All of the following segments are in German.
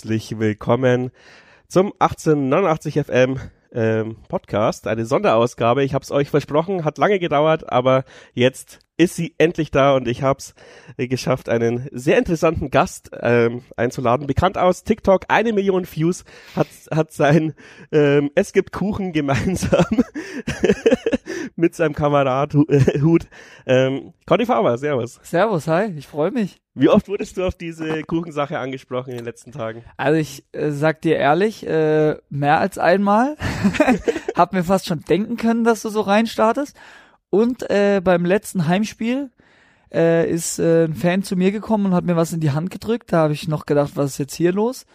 herzlich willkommen zum 1889 FM ähm, Podcast, eine Sonderausgabe. Ich habe es euch versprochen, hat lange gedauert, aber jetzt ist sie endlich da und ich habe es geschafft, einen sehr interessanten Gast ähm, einzuladen. Bekannt aus TikTok, eine Million Views, hat, hat sein ähm, Es gibt Kuchen gemeinsam mit seinem Kamerad äh, Hut. Ähm, Conny Faber, servus. Servus, hi, ich freue mich. Wie oft wurdest du auf diese Kuchensache angesprochen in den letzten Tagen? Also ich äh, sag dir ehrlich, äh, mehr als einmal. Hab mir fast schon denken können, dass du so reinstartest. Und äh, beim letzten Heimspiel äh, ist äh, ein Fan zu mir gekommen und hat mir was in die Hand gedrückt. Da habe ich noch gedacht, was ist jetzt hier los?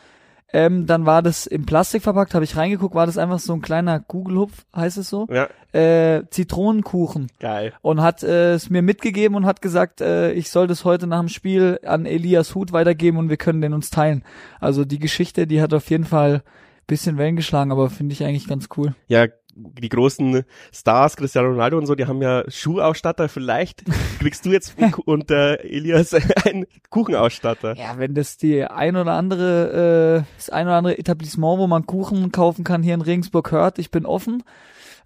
Ähm, dann war das im Plastik verpackt, habe ich reingeguckt, war das einfach so ein kleiner Kugelhupf, heißt es so? Ja. Äh, Zitronenkuchen. Geil. Und hat äh, es mir mitgegeben und hat gesagt, äh, ich soll das heute nach dem Spiel an Elias Hut weitergeben und wir können den uns teilen. Also die Geschichte, die hat auf jeden Fall bisschen Wellen geschlagen, aber finde ich eigentlich ganz cool. Ja, die großen Stars, Cristiano Ronaldo und so, die haben ja Schuhausstatter. Vielleicht kriegst du jetzt unter Elias einen Kuchenausstatter. Ja, wenn das die ein oder andere, äh, das ein oder andere Etablissement, wo man Kuchen kaufen kann, hier in Regensburg hört, ich bin offen.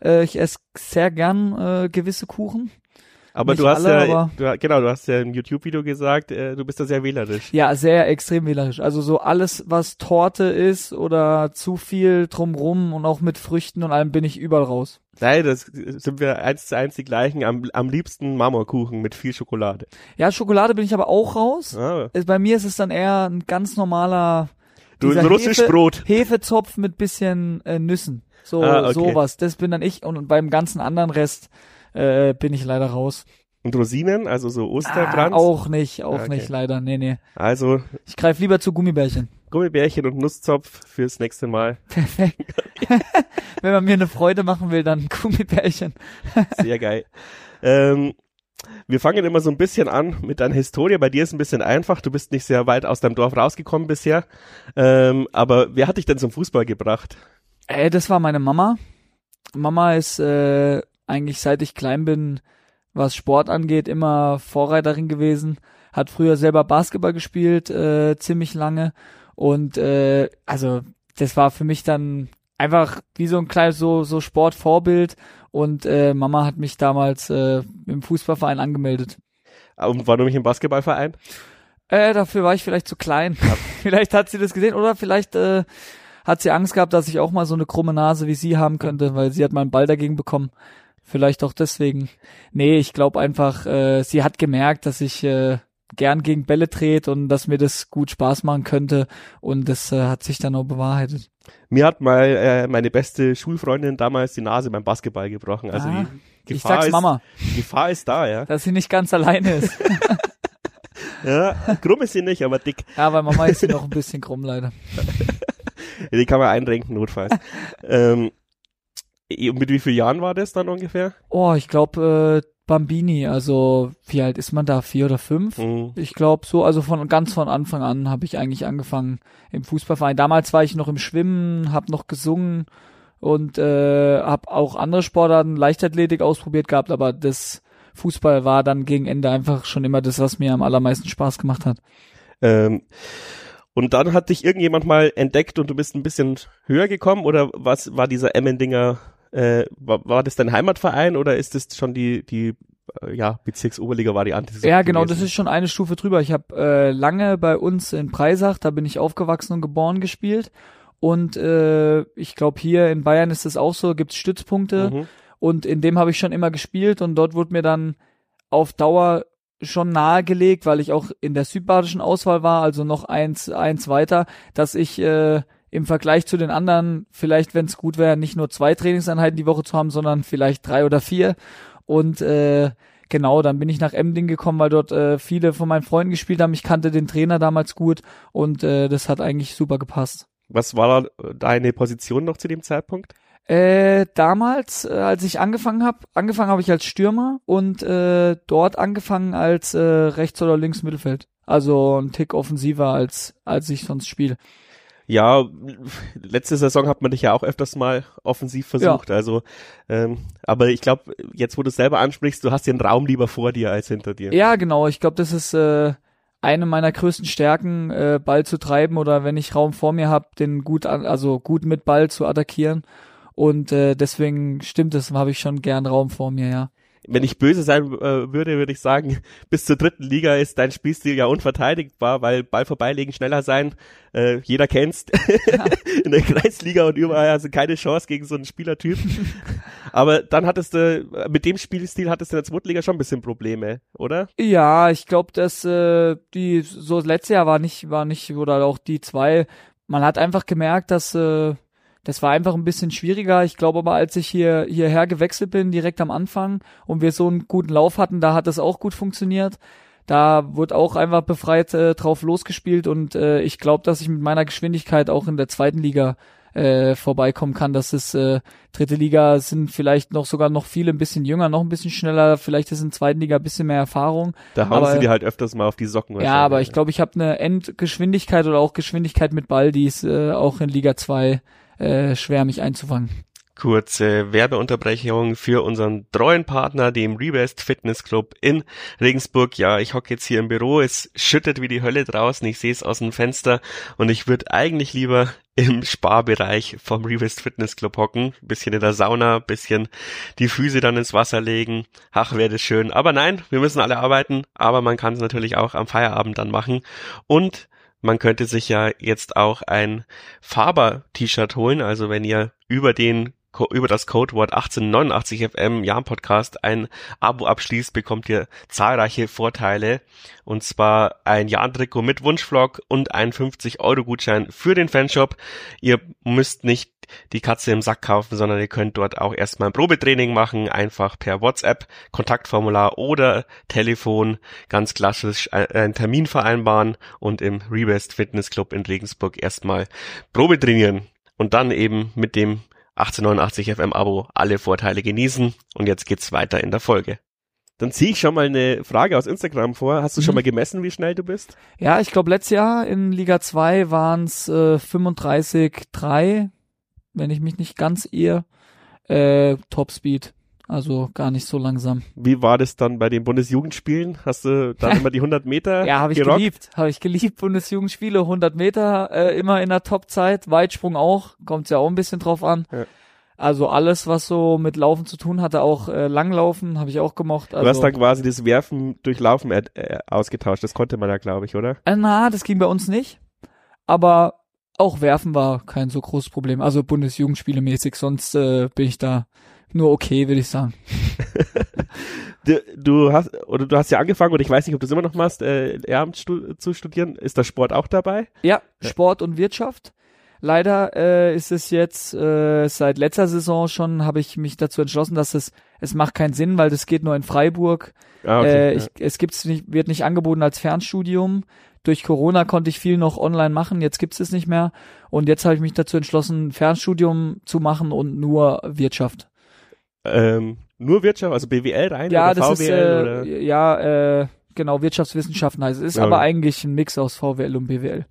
Äh, ich esse sehr gern äh, gewisse Kuchen. Aber Nicht du hast alle, ja, du, genau, du hast ja im YouTube-Video gesagt, äh, du bist da sehr wählerisch. Ja, sehr extrem wählerisch. Also so alles, was Torte ist oder zu viel drumrum und auch mit Früchten und allem bin ich überall raus. Nein, das sind wir eins zu eins die gleichen. Am, am liebsten Marmorkuchen mit viel Schokolade. Ja, Schokolade bin ich aber auch raus. Ah. Bei mir ist es dann eher ein ganz normaler Du, ein russisch Hefe- Brot. Hefezopf mit bisschen äh, Nüssen. So Ah, okay. sowas. Das bin dann ich und beim ganzen anderen Rest äh, bin ich leider raus. Und Rosinen, also so Ah, Osterkranz. auch nicht, auch Ah, okay. nicht leider. Nee, nee. Also Ich greife lieber zu Gummibärchen. Gummibärchen und Nusszopf fürs nächste Mal. Perfekt. Wenn man mir eine Freude machen will, dann Gummibärchen. Sehr geil. ähm, wir fangen immer so ein bisschen an mit deiner Historie. Bei dir ist ein bisschen einfach. Du bist nicht sehr weit aus deinem Dorf rausgekommen bisher. Ähm, aber wer hat dich denn zum Fußball gebracht? Äh, das war meine Mama. Mama ist äh, eigentlich seit ich klein bin, was Sport angeht, immer Vorreiterin gewesen. Hat früher selber Basketball gespielt, äh, ziemlich lange. Und äh, also das war für mich dann einfach wie so ein kleines so, so Sportvorbild. Und äh, Mama hat mich damals äh, im Fußballverein angemeldet. Und warum nicht im Basketballverein? Äh, dafür war ich vielleicht zu klein. vielleicht hat sie das gesehen oder vielleicht äh, hat sie Angst gehabt, dass ich auch mal so eine krumme Nase wie sie haben könnte, weil sie hat mal einen Ball dagegen bekommen. Vielleicht auch deswegen. Nee, ich glaube einfach, äh, sie hat gemerkt, dass ich äh, gern gegen Bälle trete und dass mir das gut Spaß machen könnte und das äh, hat sich dann auch bewahrheitet. Mir hat mal äh, meine beste Schulfreundin damals die Nase beim Basketball gebrochen. Also Ah, die ich Gefahr sag's ist, Mama, Die Gefahr ist da, ja. dass sie nicht ganz alleine ist. ja krumm ist sie nicht, aber dick. ja, weil Mama ist sie noch ein bisschen krumm leider. Die kann man einrenken, notfalls. ähm, mit wie vielen Jahren war das dann ungefähr? Oh, ich glaube äh, Bambini, also wie alt ist man da? Vier oder fünf? Mhm. Ich glaube so, also von ganz von Anfang an habe ich eigentlich angefangen im Fußballverein. Damals war ich noch im Schwimmen, habe noch gesungen und äh, habe auch andere Sportarten, Leichtathletik ausprobiert gehabt, aber das Fußball war dann gegen Ende einfach schon immer das, was mir am allermeisten Spaß gemacht hat. Ähm, und dann hat dich irgendjemand mal entdeckt und du bist ein bisschen höher gekommen oder was war dieser Emmendinger, äh, war, war das dein Heimatverein oder ist das schon die, die äh, ja, Bezirksoberliga-Variante? Ja, genau, das ist schon eine Stufe drüber. Ich habe äh, lange bei uns in Preisach, da bin ich aufgewachsen und geboren gespielt. Und äh, ich glaube, hier in Bayern ist es auch so, gibt's Stützpunkte. Mhm. Und in dem habe ich schon immer gespielt und dort wurde mir dann auf Dauer schon nahegelegt, weil ich auch in der südbadischen Auswahl war, also noch eins, eins weiter, dass ich äh, im Vergleich zu den anderen, vielleicht wenn es gut wäre, nicht nur zwei Trainingseinheiten die Woche zu haben, sondern vielleicht drei oder vier. Und äh, genau, dann bin ich nach Emding gekommen, weil dort äh, viele von meinen Freunden gespielt haben. Ich kannte den Trainer damals gut und äh, das hat eigentlich super gepasst. Was war deine Position noch zu dem Zeitpunkt? Äh, damals, äh, als ich angefangen habe, angefangen habe ich als Stürmer und äh, dort angefangen als äh, rechts oder links Mittelfeld. Also ein Tick offensiver als als ich sonst spiele. Ja, letzte Saison hat man dich ja auch öfters mal offensiv versucht. Also, ähm, aber ich glaube, jetzt wo du es selber ansprichst, du hast den Raum lieber vor dir als hinter dir. Ja, genau. Ich glaube, das ist äh, eine meiner größten Stärken, äh, Ball zu treiben oder wenn ich Raum vor mir habe, den gut an, also gut mit Ball zu attackieren. Und äh, deswegen stimmt es, habe ich schon gern Raum vor mir, ja wenn ich böse sein äh, würde, würde ich sagen, bis zur dritten Liga ist dein Spielstil ja unverteidigbar, weil Ball vorbeilegen, schneller sein, äh, jeder kennst. Ja. in der Kreisliga und überall hast du keine Chance gegen so einen Spielertyp. Aber dann hattest du, mit dem Spielstil hattest du in der zweiten Liga schon ein bisschen Probleme, oder? Ja, ich glaube, dass äh, die, so das letzte Jahr war nicht, war nicht, oder auch die zwei, man hat einfach gemerkt, dass äh, das war einfach ein bisschen schwieriger. Ich glaube aber, als ich hier hierher gewechselt bin, direkt am Anfang und wir so einen guten Lauf hatten, da hat das auch gut funktioniert. Da wurde auch einfach befreit äh, drauf losgespielt und äh, ich glaube, dass ich mit meiner Geschwindigkeit auch in der zweiten Liga äh, vorbeikommen kann. Das ist äh, dritte Liga sind vielleicht noch sogar noch viele ein bisschen jünger, noch ein bisschen schneller. Vielleicht ist in zweiten Liga ein bisschen mehr Erfahrung. Da hauen aber, sie dir halt öfters mal auf die Socken. Ja, aber ich glaube, ich habe eine Endgeschwindigkeit oder auch Geschwindigkeit mit Ball, die ist äh, auch in Liga 2 äh, schwer, mich einzufangen. Kurze Werbeunterbrechung für unseren treuen Partner, dem Rebest Fitness Club in Regensburg. Ja, ich hocke jetzt hier im Büro, es schüttet wie die Hölle draußen, ich sehe es aus dem Fenster und ich würde eigentlich lieber im Sparbereich vom Rebest Fitness Club hocken, bisschen in der Sauna, bisschen die Füße dann ins Wasser legen. Ach, wäre das schön. Aber nein, wir müssen alle arbeiten, aber man kann es natürlich auch am Feierabend dann machen und man könnte sich ja jetzt auch ein Faber-T-Shirt holen. Also wenn ihr über den über das Codewort 1889 FM Jam Podcast ein Abo abschließt, bekommt ihr zahlreiche Vorteile. Und zwar ein Jahn-Trikot mit Wunschvlog und ein 50 Euro Gutschein für den Fanshop. Ihr müsst nicht die Katze im Sack kaufen, sondern ihr könnt dort auch erstmal ein Probetraining machen, einfach per WhatsApp, Kontaktformular oder Telefon, ganz klassisch äh, einen Termin vereinbaren und im Rebest Fitness Club in Regensburg erstmal Probetrainieren und dann eben mit dem 1889 FM Abo alle Vorteile genießen. Und jetzt geht's weiter in der Folge. Dann ziehe ich schon mal eine Frage aus Instagram vor. Hast du mhm. schon mal gemessen, wie schnell du bist? Ja, ich glaube, letztes Jahr in Liga 2 waren es äh, 35,3, wenn ich mich nicht ganz irre. Äh, Topspeed. Also gar nicht so langsam. Wie war das dann bei den Bundesjugendspielen? Hast du dann immer die 100 Meter Ja, habe ich gerockt? geliebt. Habe ich geliebt, Bundesjugendspiele, 100 Meter äh, immer in der Topzeit. Weitsprung auch, kommt ja auch ein bisschen drauf an. Ja. Also alles, was so mit Laufen zu tun hatte, auch äh, Langlaufen, habe ich auch gemocht. Also, du hast dann quasi das Werfen durch Laufen äh, ausgetauscht. Das konnte man ja, glaube ich, oder? Äh, na, das ging bei uns nicht. Aber auch Werfen war kein so großes Problem. Also Bundesjugendspiele mäßig, sonst äh, bin ich da nur okay, würde ich sagen. du, du, hast oder du hast ja angefangen und ich weiß nicht, ob du es immer noch machst, äh, Ehrenamt stu zu studieren. Ist der Sport auch dabei? Ja, ja. Sport und Wirtschaft. Leider äh, ist es jetzt äh, seit letzter Saison schon, habe ich mich dazu entschlossen, dass es es macht keinen Sinn, weil das geht nur in Freiburg. Ah, okay, äh, ich, ja. Es gibt's nicht, wird nicht angeboten als Fernstudium. Durch Corona konnte ich viel noch online machen, jetzt gibt's es nicht mehr. Und jetzt habe ich mich dazu entschlossen, Fernstudium zu machen und nur Wirtschaft. Ähm, nur Wirtschaft, also BWL rein ja, oder das VWL? Ist, äh, oder? Ja, äh, genau, Wirtschaftswissenschaften heißt es. Ist ja. aber eigentlich ein Mix aus VWL und BWL.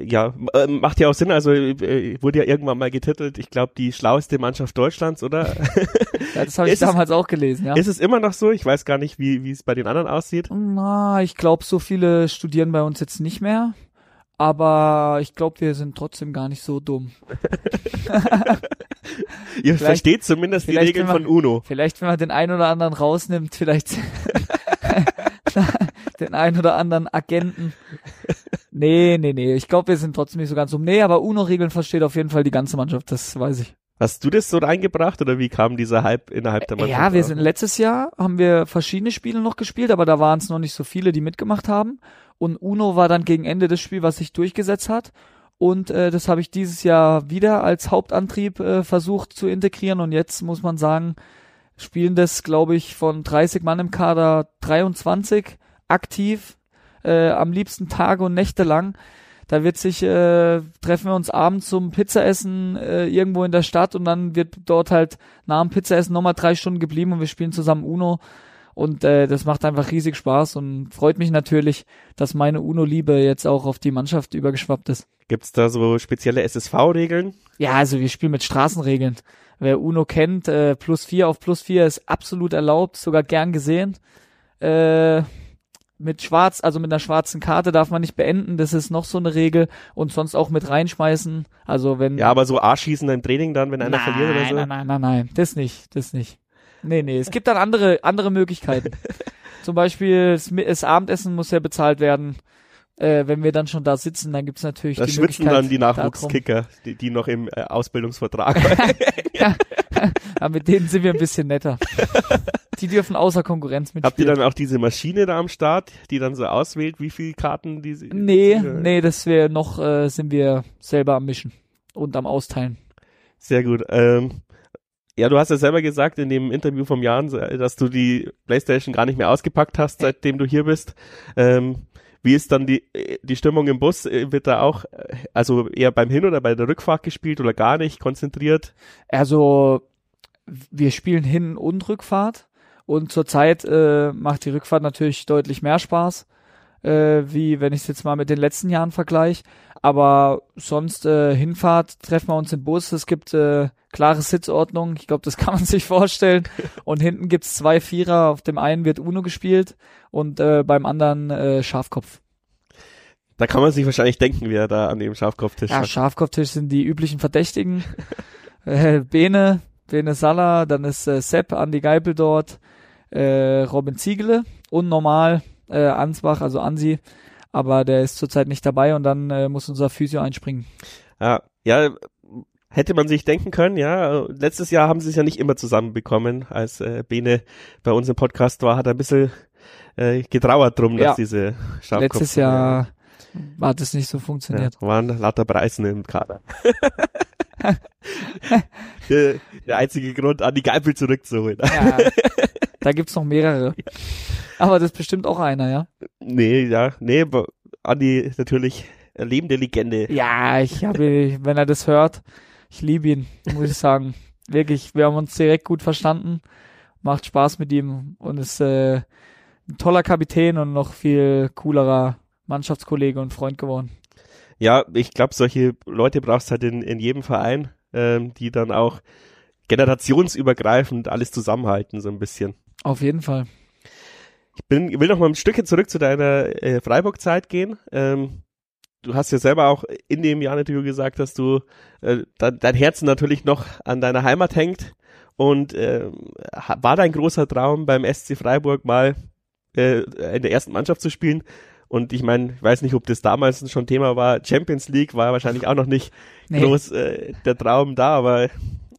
Ja, äh, macht ja auch Sinn, also äh, wurde ja irgendwann mal getitelt, ich glaube, die schlaueste Mannschaft Deutschlands, oder? ja, das habe ich damals es, auch gelesen, ja. Ist es immer noch so? Ich weiß gar nicht, wie wie es bei den anderen aussieht. Na, ich glaube, so viele studieren bei uns jetzt nicht mehr. Aber ich glaube, wir sind trotzdem gar nicht so dumm. Ihr versteht zumindest die Regeln man, von UNO. Vielleicht, wenn man den einen oder anderen rausnimmt, vielleicht den einen oder anderen Agenten. Nee, nee, nee. Ich glaube, wir sind trotzdem nicht so ganz dumm. Nee, aber UNO-Regeln versteht auf jeden Fall die ganze Mannschaft, das weiß ich. Hast du das so reingebracht oder wie kam dieser Hype innerhalb der Mannschaft? Ja, wir sind letztes Jahr haben wir verschiedene Spiele noch gespielt, aber da waren es noch nicht so viele, die mitgemacht haben. Und Uno war dann gegen Ende des Spiels, was sich durchgesetzt hat. Und äh, das habe ich dieses Jahr wieder als Hauptantrieb äh, versucht zu integrieren. Und jetzt muss man sagen, spielen das, glaube ich, von 30 Mann im Kader 23 aktiv, äh, am liebsten Tage und Nächte lang. Da wird sich, äh, treffen wir uns abends zum Pizzaessen äh, irgendwo in der Stadt und dann wird dort halt nach dem Pizzaessen nochmal drei Stunden geblieben und wir spielen zusammen Uno. Und äh, das macht einfach riesig Spaß und freut mich natürlich, dass meine UNO-Liebe jetzt auch auf die Mannschaft übergeschwappt ist. Gibt's da so spezielle SSV-Regeln? Ja, also wir spielen mit Straßenregeln. Wer UNO kennt, äh, plus vier auf plus vier ist absolut erlaubt, sogar gern gesehen. Äh, mit schwarz, also mit einer schwarzen Karte darf man nicht beenden, das ist noch so eine Regel und sonst auch mit reinschmeißen. Also wenn Ja, aber so A-Schießen im Training dann, wenn einer nein, verliert oder so. Nein, nein, nein, nein, das nicht, das nicht. Nee, nee, es gibt dann andere andere Möglichkeiten. Zum Beispiel das, das Abendessen muss ja bezahlt werden. Äh, wenn wir dann schon da sitzen, dann gibt's natürlich Da die schwitzen dann die Nachwuchskicker, die, die noch im äh, Ausbildungsvertrag. Ja, mit denen sind wir ein bisschen netter. Die dürfen außer Konkurrenz mitspielen. Habt ihr dann auch diese Maschine da am Start, die dann so auswählt, wie viele Karten die sie. Nee, äh, nee, das wäre noch, äh, sind wir selber am Mischen und am Austeilen. Sehr gut. Ähm, ja, du hast ja selber gesagt in dem Interview vom Jan, dass du die Playstation gar nicht mehr ausgepackt hast, seitdem du hier bist. Ähm, wie ist dann die, die Stimmung im Bus? Wird da auch, also eher beim Hin- oder bei der Rückfahrt gespielt oder gar nicht konzentriert? Also, wir spielen Hin- und Rückfahrt und zurzeit äh, macht die Rückfahrt natürlich deutlich mehr Spaß, äh, wie wenn ich es jetzt mal mit den letzten Jahren vergleiche. Aber sonst äh, Hinfahrt treffen wir uns im Bus. Es gibt äh, klare Sitzordnung. Ich glaube, das kann man sich vorstellen. Und hinten gibt's zwei Vierer. Auf dem einen wird Uno gespielt und äh, beim anderen äh, Schafkopf. Da kann man sich wahrscheinlich denken, wer da an dem Schafkopftisch Ja, hat. Schafkopftisch sind die üblichen Verdächtigen. äh, Bene, Bene Salla, dann ist äh, Sepp, Andi Geipel dort, äh, Robin Ziegele und normal äh, Ansbach, also Ansi, aber der ist zurzeit nicht dabei und dann äh, muss unser Physio einspringen. Ja, ja, hätte man sich denken können, ja. Letztes Jahr haben sie es ja nicht immer zusammenbekommen. Als äh, Bene bei uns im Podcast war, hat er ein bisschen äh, getrauert drum, dass Ja. diese Schafkopf Letztes Jahr hat es nicht so ja, funktioniert. waren lauter Preisen im Kader. der, der einzige Grund, an die Geipel zurückzuholen. Ja, da gibt's noch mehrere. Aber das ist bestimmt auch einer, ja? nee, ja, nee, aber Andi ist natürlich eine lebende Legende. Ja, ich habe, wenn er das hört, ich liebe ihn, muss ich sagen. Wirklich, wir haben uns direkt gut verstanden, macht Spaß mit ihm und ist äh, ein toller Kapitän und noch viel coolerer Mannschaftskollege und Freund geworden. Ja, ich glaube, solche Leute brauchst halt in, in jedem Verein, ähm, die dann auch generationsübergreifend alles zusammenhalten, so ein bisschen. Auf jeden Fall. Ich bin, will noch mal ein Stückchen zurück zu deiner äh, Freiburg-Zeit gehen. Ähm, du hast ja selber auch in dem Jahr-Interview gesagt, dass du äh, de dein Herz natürlich noch an deiner Heimat hängt. Und ha- war dein großer Traum beim SC Freiburg mal äh, in der ersten Mannschaft zu spielen? Und ich meine, ich weiß nicht, ob das damals schon Thema war. Champions League war wahrscheinlich auch noch nicht Nee. groß äh, der Traum da, aber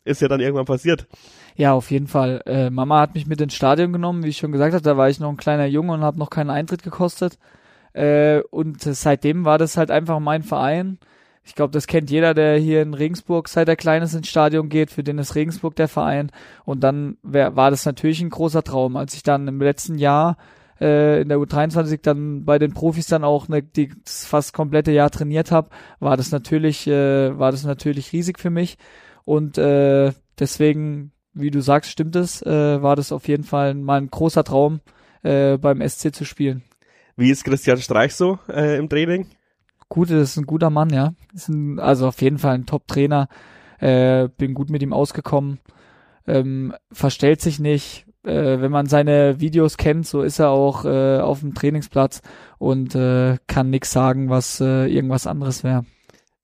ist ja dann irgendwann passiert. Ja, auf jeden Fall. Äh, Mama hat mich mit ins Stadion genommen, wie ich schon gesagt habe, da war ich noch ein kleiner Junge und habe noch keinen Eintritt gekostet. Äh, und seitdem war das halt einfach mein Verein. Ich glaube, das kennt jeder, der hier in Regensburg, seit er klein ist, ins Stadion geht, für den ist Regensburg der Verein. Und dann wär, war das natürlich ein großer Traum. Als ich dann im letzten Jahr äh, in der U23 dann bei den Profis dann auch ne, die, das fast komplette Jahr trainiert habe, war das natürlich, äh, war das natürlich riesig für mich. Und äh, deswegen, wie du sagst, stimmt es, äh, war das auf jeden Fall mal ein großer Traum, äh, beim SC zu spielen. Wie ist Christian Streich so äh, im Training? Gut, das ist ein guter Mann, ja. Ist ein, also auf jeden Fall ein Top-Trainer. Äh, bin gut mit ihm ausgekommen. Ähm, verstellt sich nicht. Äh, wenn man seine Videos kennt, so ist er auch äh, auf dem Trainingsplatz und äh, kann nix sagen, was äh, irgendwas anderes wäre.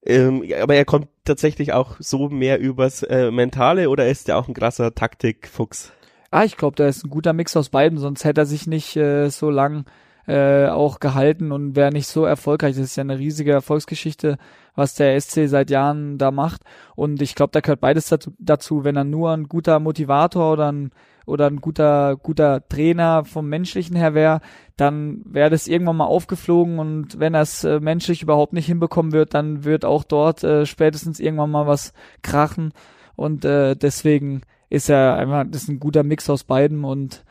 Ähm, aber er kommt tatsächlich auch so mehr übers äh, Mentale oder ist er auch ein krasser Taktikfuchs? Ah, ich glaube, da ist ein guter Mix aus beiden, sonst hätte er sich nicht äh, so lang äh, auch gehalten und wäre nicht so erfolgreich. Das ist ja eine riesige Erfolgsgeschichte, was der SC seit Jahren da macht. Und ich glaube, da gehört beides dazu, dazu, wenn er nur ein guter Motivator oder ein oder ein guter guter Trainer vom menschlichen her wäre, dann wäre das irgendwann mal aufgeflogen und wenn es äh, menschlich überhaupt nicht hinbekommen wird, dann wird auch dort äh, spätestens irgendwann mal was krachen und äh, deswegen ist er einfach, das ist ein guter Mix aus beiden und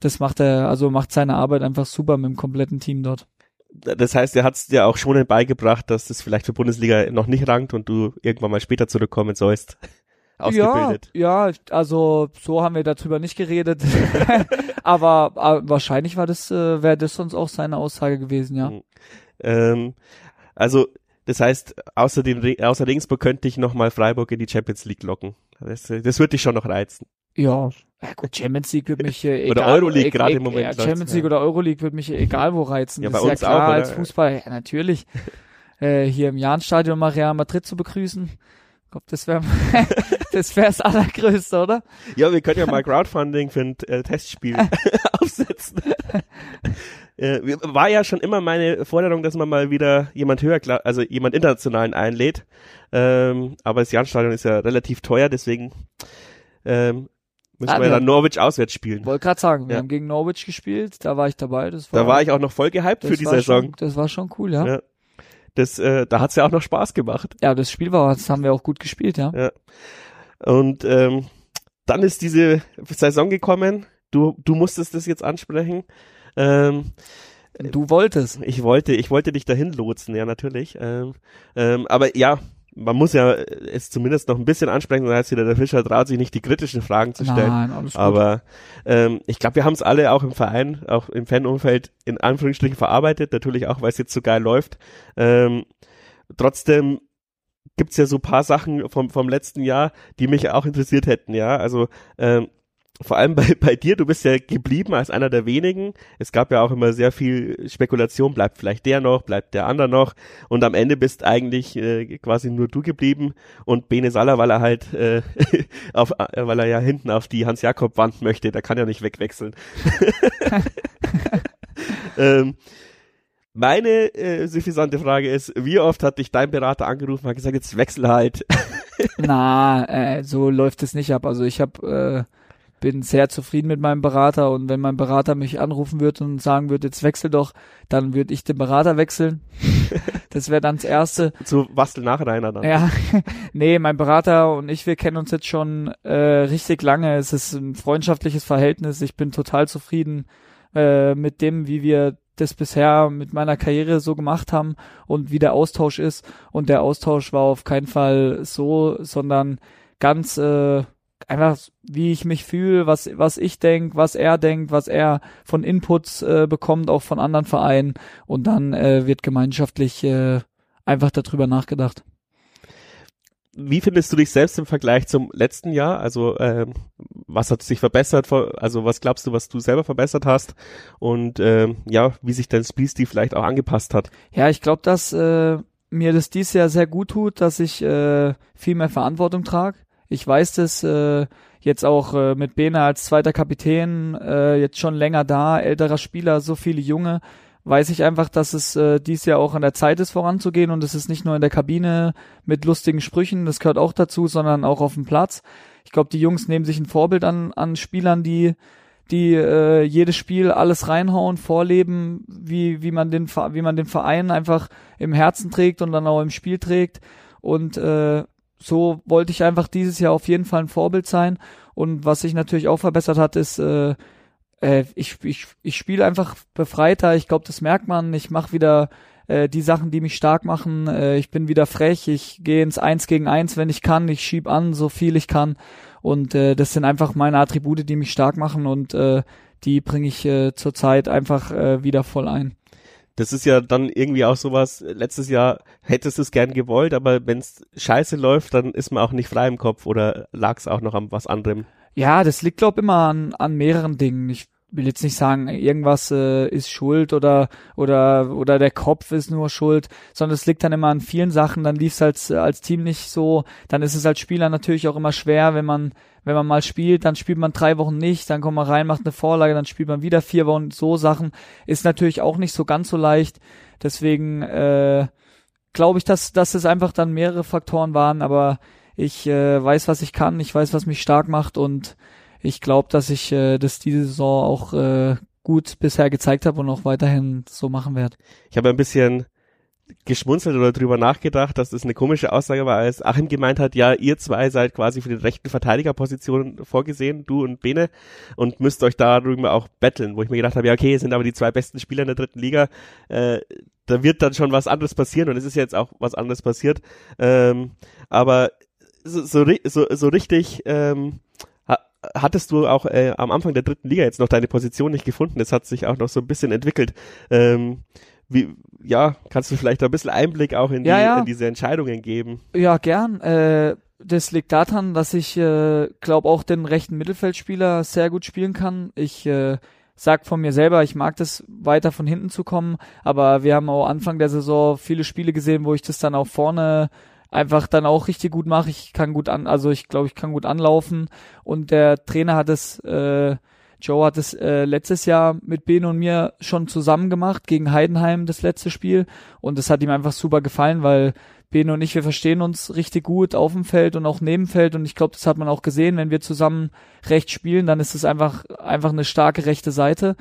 das macht er, also macht seine Arbeit einfach super mit dem kompletten Team dort. Das heißt, er hat es dir auch schon beigebracht, dass das vielleicht für Bundesliga noch nicht rankt und du irgendwann mal später zurückkommen sollst. Ausgebildet. Ja, ja, also so haben wir darüber nicht geredet. aber, aber wahrscheinlich war das, äh, wäre das sonst auch seine Aussage gewesen, ja. Mhm. Ähm, also, das heißt, außer, dem, außer Regensburg könnte ich noch mal Freiburg in die Champions League locken. Das, das würde dich schon noch reizen. Ja, ja gut, Champions League wird mich äh, egal. Oder Euroleague e- gerade e- im Moment Ja, Champions League ja. oder Euroleague wird mich egal wo reizen. Ja, das bei ist uns ja klar auch, oder? als Fußball, ja, natürlich. äh, hier im Jahnstadion mal Real Madrid zu begrüßen. Ich glaube, das wäre das wäre das allergrößte, oder? Ja, wir können ja mal Crowdfunding für ein äh, Testspiel aufsetzen. äh, war ja schon immer meine Forderung, dass man mal wieder jemand höher, also jemand internationalen einlädt. Ähm, aber das Jahnstadion ist ja relativ teuer, deswegen ähm, müssen Ah, wir wir dann Norwich auswärts spielen. Wollte gerade sagen, wir Ja. haben gegen Norwich gespielt, da war ich dabei. Das war, Da war ich auch noch voll gehypt für die Saison. Schon, das war schon cool, ja. Ja. Das, äh, da hat's ja auch noch Spaß gemacht. Ja, das Spiel war, das haben wir auch gut gespielt, ja. Und ähm, dann ist diese Saison gekommen. Du, du musstest das jetzt ansprechen. Ähm, Du wolltest. ich wollte, ich wollte dich dahin lotsen, ja natürlich. Ähm, ähm, aber ja, man muss ja es zumindest noch ein bisschen ansprechen, dann heißt wieder, der Fischer traut sich nicht, die kritischen Fragen zu stellen. Nein, alles gut. Aber ähm, ich glaube, wir haben es alle auch im Verein, auch im Fanumfeld in Anführungsstrichen verarbeitet, natürlich auch, weil es jetzt so geil läuft. Ähm, trotzdem gibt's ja so paar Sachen vom, vom letzten Jahr, die mich auch interessiert hätten, ja. Also ähm, vor allem bei, bei dir, du bist ja geblieben als einer der wenigen. Es gab ja auch immer sehr viel Spekulation, bleibt vielleicht der noch, bleibt der andere noch. Und am Ende bist eigentlich äh, quasi nur du geblieben und Bene Salah, weil er halt, äh, auf, äh, weil er ja hinten auf die Hans-Jakob-Wand möchte, da kann er nicht wegwechseln. ähm, meine äh, suffisante Frage ist, wie oft hat dich dein Berater angerufen und hat gesagt, jetzt wechsel halt. Na, äh, so läuft es nicht ab. Also ich hab, äh, bin sehr zufrieden mit meinem Berater und wenn mein Berater mich anrufen würde und sagen würde, jetzt wechsel doch, dann würde ich den Berater wechseln. das wäre dann das Erste. Zu Bastel Nachreiner dann. Ja, nee, mein Berater und ich, wir kennen uns jetzt schon äh, richtig lange. Es ist ein freundschaftliches Verhältnis. Ich bin total zufrieden äh, mit dem, wie wir das bisher mit meiner Karriere so gemacht haben und wie der Austausch ist. Und der Austausch war auf keinen Fall so, sondern ganz äh, einfach, wie ich mich fühle, was, was ich denk, was er denkt, was er von Inputs äh, bekommt, auch von anderen Vereinen. Und dann äh, wird gemeinschaftlich äh, einfach darüber nachgedacht. Wie findest du dich selbst im Vergleich zum letzten Jahr? Also ähm, was hat sich verbessert? Also was glaubst du, was du selber verbessert hast? Und ähm, ja, wie sich dein Spielstil vielleicht auch angepasst hat? Ja, ich glaube, dass äh, mir das dies Jahr sehr gut tut, dass ich äh, viel mehr Verantwortung trage. Ich weiß das äh, jetzt auch äh, mit Bene als zweiter Kapitän, äh, jetzt schon länger da, älterer Spieler, so viele Junge, weiß ich einfach, dass es äh, dies Jahr auch an der Zeit ist, voranzugehen. Und es ist nicht nur in der Kabine mit lustigen Sprüchen, das gehört auch dazu, sondern auch auf dem Platz. Ich glaube, die Jungs nehmen sich ein Vorbild an, an Spielern, die die äh, jedes Spiel alles reinhauen, vorleben, wie wie man den wie man den Verein einfach im Herzen trägt und dann auch im Spiel trägt. Und äh, so wollte ich einfach dieses Jahr auf jeden Fall ein Vorbild sein. Und was sich natürlich auch verbessert hat ist äh, äh, ich ich ich spiele einfach befreiter, ich glaube, das merkt man, ich mache wieder äh, die Sachen, die mich stark machen, äh, ich bin wieder frech, ich gehe ins Eins gegen Eins, wenn ich kann, ich schieb an, so viel ich kann. Und äh, das sind einfach meine Attribute, die mich stark machen. Und äh, die bringe ich äh, zurzeit einfach äh, wieder voll ein. Das ist ja dann irgendwie auch sowas, letztes Jahr hättest du es gern gewollt, aber wenn es scheiße läuft, dann ist man auch nicht frei im Kopf oder lag es auch noch an was anderem? Ja, das liegt glaub immer an, an mehreren Dingen. Ich will jetzt nicht sagen, irgendwas äh, ist schuld oder oder oder der Kopf ist nur schuld, sondern es liegt dann immer an vielen Sachen. Dann lief es als als Team nicht so. Dann ist es als Spieler natürlich auch immer schwer, wenn man wenn man mal spielt, dann spielt man drei Wochen nicht, dann kommt man rein, macht eine Vorlage, dann spielt man wieder vier Wochen. So Sachen ist natürlich auch nicht so ganz so leicht. Deswegen äh, glaube ich, dass dass es einfach dann mehrere Faktoren waren, aber ich äh, weiß, was ich kann, ich weiß, was mich stark macht. Und ich glaube, dass ich äh, das diese Saison auch äh, gut bisher gezeigt habe und auch weiterhin so machen werde. Ich habe ein bisschen geschmunzelt oder drüber nachgedacht, dass das eine komische Aussage war, als Achim gemeint hat, ja, ihr zwei seid quasi für die rechten Verteidigerpositionen vorgesehen, du und Bene, und müsst euch darüber auch betteln, wo ich mir gedacht habe, ja, okay, sind aber die zwei besten Spieler in der dritten Liga, äh, da wird dann schon was anderes passieren und es ist jetzt auch was anderes passiert, ähm, aber so, so, so, so richtig, ähm, ha- hattest du auch äh, am Anfang der dritten Liga jetzt noch deine Position nicht gefunden, das hat sich auch noch so ein bisschen entwickelt, ähm, wie, ja, kannst du vielleicht ein bisschen Einblick auch in, die, Ja, ja. in diese Entscheidungen geben? Ja, gern. Äh, das liegt daran, dass ich äh, glaube auch den rechten Mittelfeldspieler sehr gut spielen kann. Ich äh, sag von mir selber, ich mag das weiter von hinten zu kommen, aber wir haben auch Anfang der Saison viele Spiele gesehen, wo ich das dann auch vorne einfach dann auch richtig gut mache. Ich kann gut an, also ich glaube, ich kann gut anlaufen. Und der Trainer hat es äh, Joe hat es äh, letztes Jahr mit Ben und mir schon zusammen gemacht gegen Heidenheim das letzte Spiel. Und es hat ihm einfach super gefallen, weil Ben und ich, wir verstehen uns richtig gut auf dem Feld und auch neben Feld. Und ich glaube, das hat man auch gesehen, wenn wir zusammen rechts spielen, dann ist es einfach einfach eine starke rechte Seite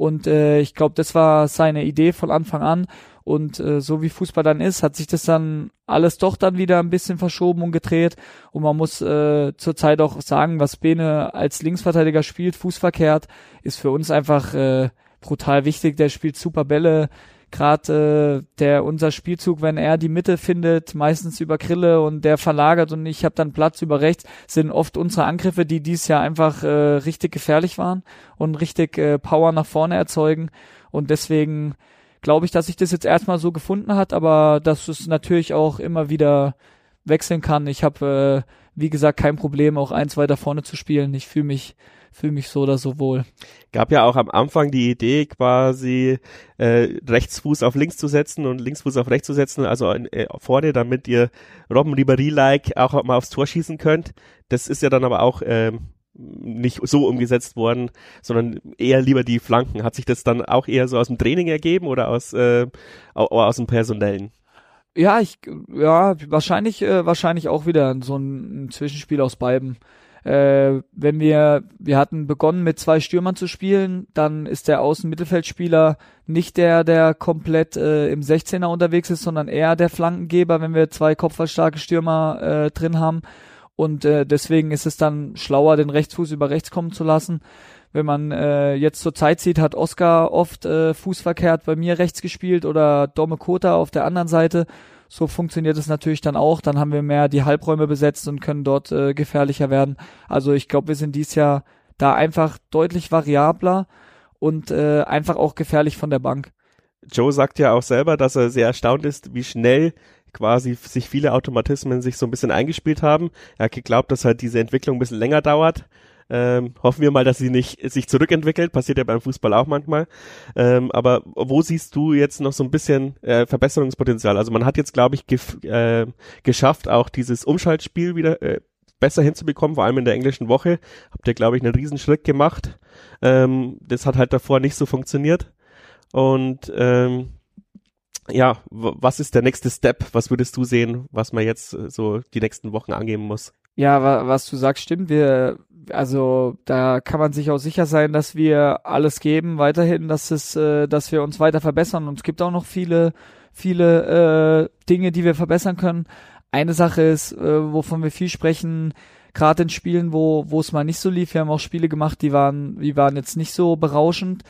und äh, ich glaube, das war seine Idee von Anfang an und äh, so wie Fußball dann ist, hat sich das dann alles doch dann wieder ein bisschen verschoben und gedreht und man muss äh, zurzeit auch sagen, was Bene als Linksverteidiger spielt, fußverkehrt, ist für uns einfach äh, brutal wichtig. Der spielt super Bälle, gerade äh, der unser Spielzug, wenn er die Mitte findet, meistens über Grille und der verlagert und ich habe dann Platz über rechts, sind oft unsere Angriffe, die dies Jahr einfach äh, richtig gefährlich waren und richtig äh, Power nach vorne erzeugen und deswegen glaube ich, dass sich das jetzt erstmal so gefunden hat, aber dass es natürlich auch immer wieder wechseln kann. Ich habe, äh, wie gesagt, kein Problem, auch eins weiter vorne zu spielen. Ich fühle mich fühle mich so oder so wohl. Gab ja auch am Anfang die Idee, quasi äh, Rechtsfuß auf links zu setzen und Linksfuß auf rechts zu setzen, also äh, vorne, damit ihr Robben Ribéry-like auch mal aufs Tor schießen könnt. Das ist ja dann aber auch ähm, nicht so umgesetzt worden, sondern eher lieber die Flanken. Hat sich das dann auch eher so aus dem Training ergeben oder aus, äh, aus dem Personellen? Ja, ich, ja, wahrscheinlich, äh, wahrscheinlich auch wieder so ein, ein Zwischenspiel aus beiden äh, wenn wir, wir hatten begonnen mit zwei Stürmern zu spielen, dann ist der Außenmittelfeldspieler nicht der, der komplett äh, im 16er unterwegs ist, sondern eher der Flankengeber, wenn wir zwei kopfballstarke Stürmer äh, drin haben. Und äh, deswegen ist es dann schlauer, den Rechtsfuß über rechts kommen zu lassen. Wenn man äh, jetzt zur Zeit sieht, hat Oscar oft äh, fußverkehrt bei mir rechts gespielt oder Dome Kota auf der anderen Seite. So funktioniert es natürlich dann auch. Dann haben wir mehr die Halbräume besetzt und können dort äh, gefährlicher werden. Also ich glaube, wir sind dies Jahr da einfach deutlich variabler und äh, einfach auch gefährlich von der Bank. Joe sagt ja auch selber, dass er sehr erstaunt ist, wie schnell quasi sich viele Automatismen sich so ein bisschen eingespielt haben. Er hat geglaubt, dass halt diese Entwicklung ein bisschen länger dauert. Ähm, hoffen wir mal, dass sie nicht sich zurückentwickelt. Passiert ja beim Fußball auch manchmal. Ähm, aber wo siehst du jetzt noch so ein bisschen äh, Verbesserungspotenzial? Also man hat jetzt, glaube ich, äh, geschafft, auch dieses Umschaltspiel wieder äh, besser hinzubekommen, vor allem in der englischen Woche. Habt ihr, glaube ich, einen Riesenschritt gemacht. Ähm, das hat halt davor nicht so funktioniert. Und ähm, ja, was ist der nächste Step? Was würdest du sehen, was man jetzt äh, so die nächsten Wochen angeben muss? Ja, wa was du sagst, stimmt. Wir, also da kann man sich auch sicher sein, dass wir alles geben weiterhin, dass es, äh, dass wir uns weiter verbessern. Und es gibt auch noch viele, viele äh, Dinge, die wir verbessern können. Eine Sache ist, äh, wovon wir viel sprechen, gerade in Spielen, wo wo es mal nicht so lief. Wir haben auch Spiele gemacht, die waren, die waren jetzt nicht so berauschend,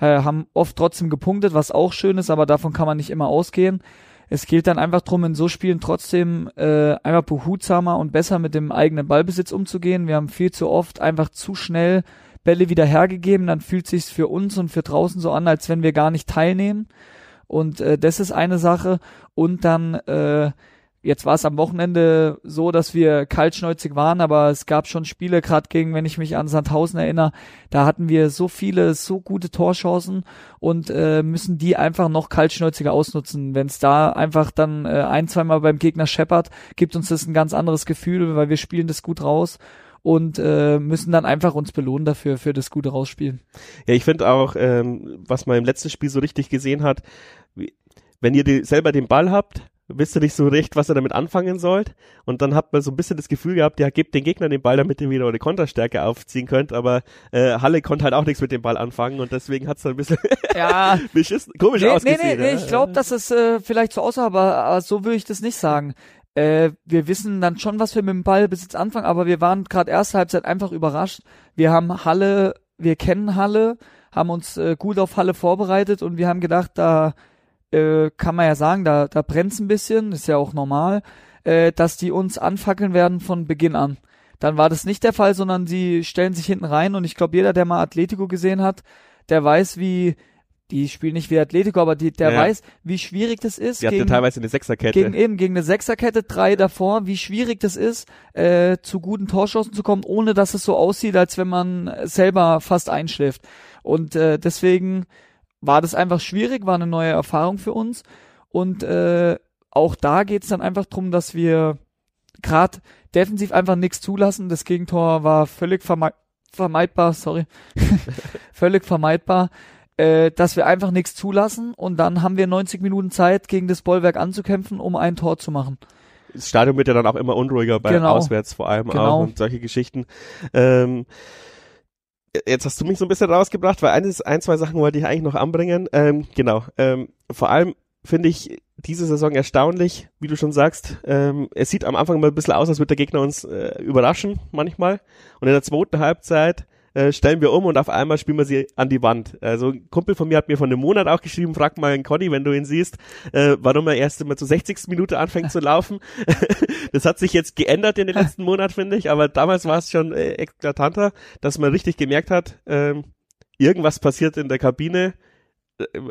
äh, haben oft trotzdem gepunktet, was auch schön ist, aber davon kann man nicht immer ausgehen. Es gilt dann einfach drum, in so Spielen trotzdem äh, einfach behutsamer und besser mit dem eigenen Ballbesitz umzugehen. Wir haben viel zu oft einfach zu schnell Bälle wieder hergegeben, dann fühlt sich's für uns und für draußen so an, als wenn wir gar nicht teilnehmen. Und äh, das ist eine Sache. Und dann äh, Jetzt war es am Wochenende so, dass wir kaltschnäuzig waren, aber es gab schon Spiele, gerade gegen, wenn ich mich an Sandhausen erinnere, da hatten wir so viele, so gute Torchancen und äh, müssen die einfach noch kaltschnäuziger ausnutzen. Wenn es da einfach dann äh, ein, zweimal beim Gegner scheppert, gibt uns das ein ganz anderes Gefühl, weil wir spielen das gut raus und äh, müssen dann einfach uns belohnen dafür, für das gute Rausspielen. Ja, ich finde auch, ähm, was man im letzten Spiel so richtig gesehen hat, wie, wenn ihr die, selber den Ball habt, wisst ihr nicht so recht, was ihr damit anfangen sollt. Und dann habt man so ein bisschen das Gefühl gehabt, ja, gebt den Gegner den Ball, damit ihr wieder eure Konterstärke aufziehen könnt. Aber äh, Halle konnte halt auch nichts mit dem Ball anfangen und deswegen hat's dann ein bisschen ja. komisch nee, ausgesehen. Nee, nee, nee, ja. ich glaube, dass es äh, vielleicht so aussah, aber, aber so würde ich das nicht sagen. Äh, wir wissen dann schon, was wir mit dem Ballbesitz anfangen, aber wir waren gerade erste Halbzeit einfach überrascht. Wir haben Halle, wir kennen Halle, haben uns äh, gut auf Halle vorbereitet und wir haben gedacht, da äh, kann man ja sagen, da, da brennt's ein bisschen, ist ja auch normal, äh, dass die uns anfackeln werden von Beginn an. Dann war das nicht der Fall, sondern sie stellen sich hinten rein und ich glaube, jeder, der mal Atletico gesehen hat, der weiß, wie die spielen nicht wie Atletico, aber die, der Ja. weiß, wie schwierig das ist. Die gegen, teilweise eine Sechserkette. gegen eben gegen eine Sechserkette, drei davor, wie schwierig das ist, äh, zu guten Torschancen zu kommen, ohne dass es so aussieht, als wenn man selber fast einschläft. Und äh, deswegen war das einfach schwierig, war eine neue Erfahrung für uns. Und äh, auch da geht's dann einfach drum, dass wir gerade defensiv einfach nichts zulassen. Das Gegentor war völlig vermei vermeidbar, sorry, völlig vermeidbar, äh, dass wir einfach nichts zulassen und dann haben wir 90 Minuten Zeit, gegen das Bollwerk anzukämpfen, um ein Tor zu machen. das Stadion wird ja dann auch immer unruhiger bei Genau. auswärts vor allem Genau. auch und solche Geschichten. Ähm, jetzt hast du mich so ein bisschen rausgebracht, weil eines, ein, zwei Sachen wollte ich eigentlich noch anbringen. Ähm, genau. Ähm, vor allem finde ich diese Saison erstaunlich, wie du schon sagst. Ähm, es sieht am Anfang mal ein bisschen aus, als würde der Gegner uns äh, überraschen manchmal. Und in der zweiten Halbzeit äh, stellen wir um und auf einmal spielen wir sie an die Wand. Also ein Kumpel von mir hat mir vor einem Monat auch geschrieben, frag mal einen Conny, wenn du ihn siehst, äh, warum er erst immer zur 60. Minute anfängt zu laufen. das hat sich jetzt geändert in den letzten Monat, finde ich, aber damals war es schon äh, eklatanter, dass man richtig gemerkt hat, ähm, irgendwas passiert in der Kabine.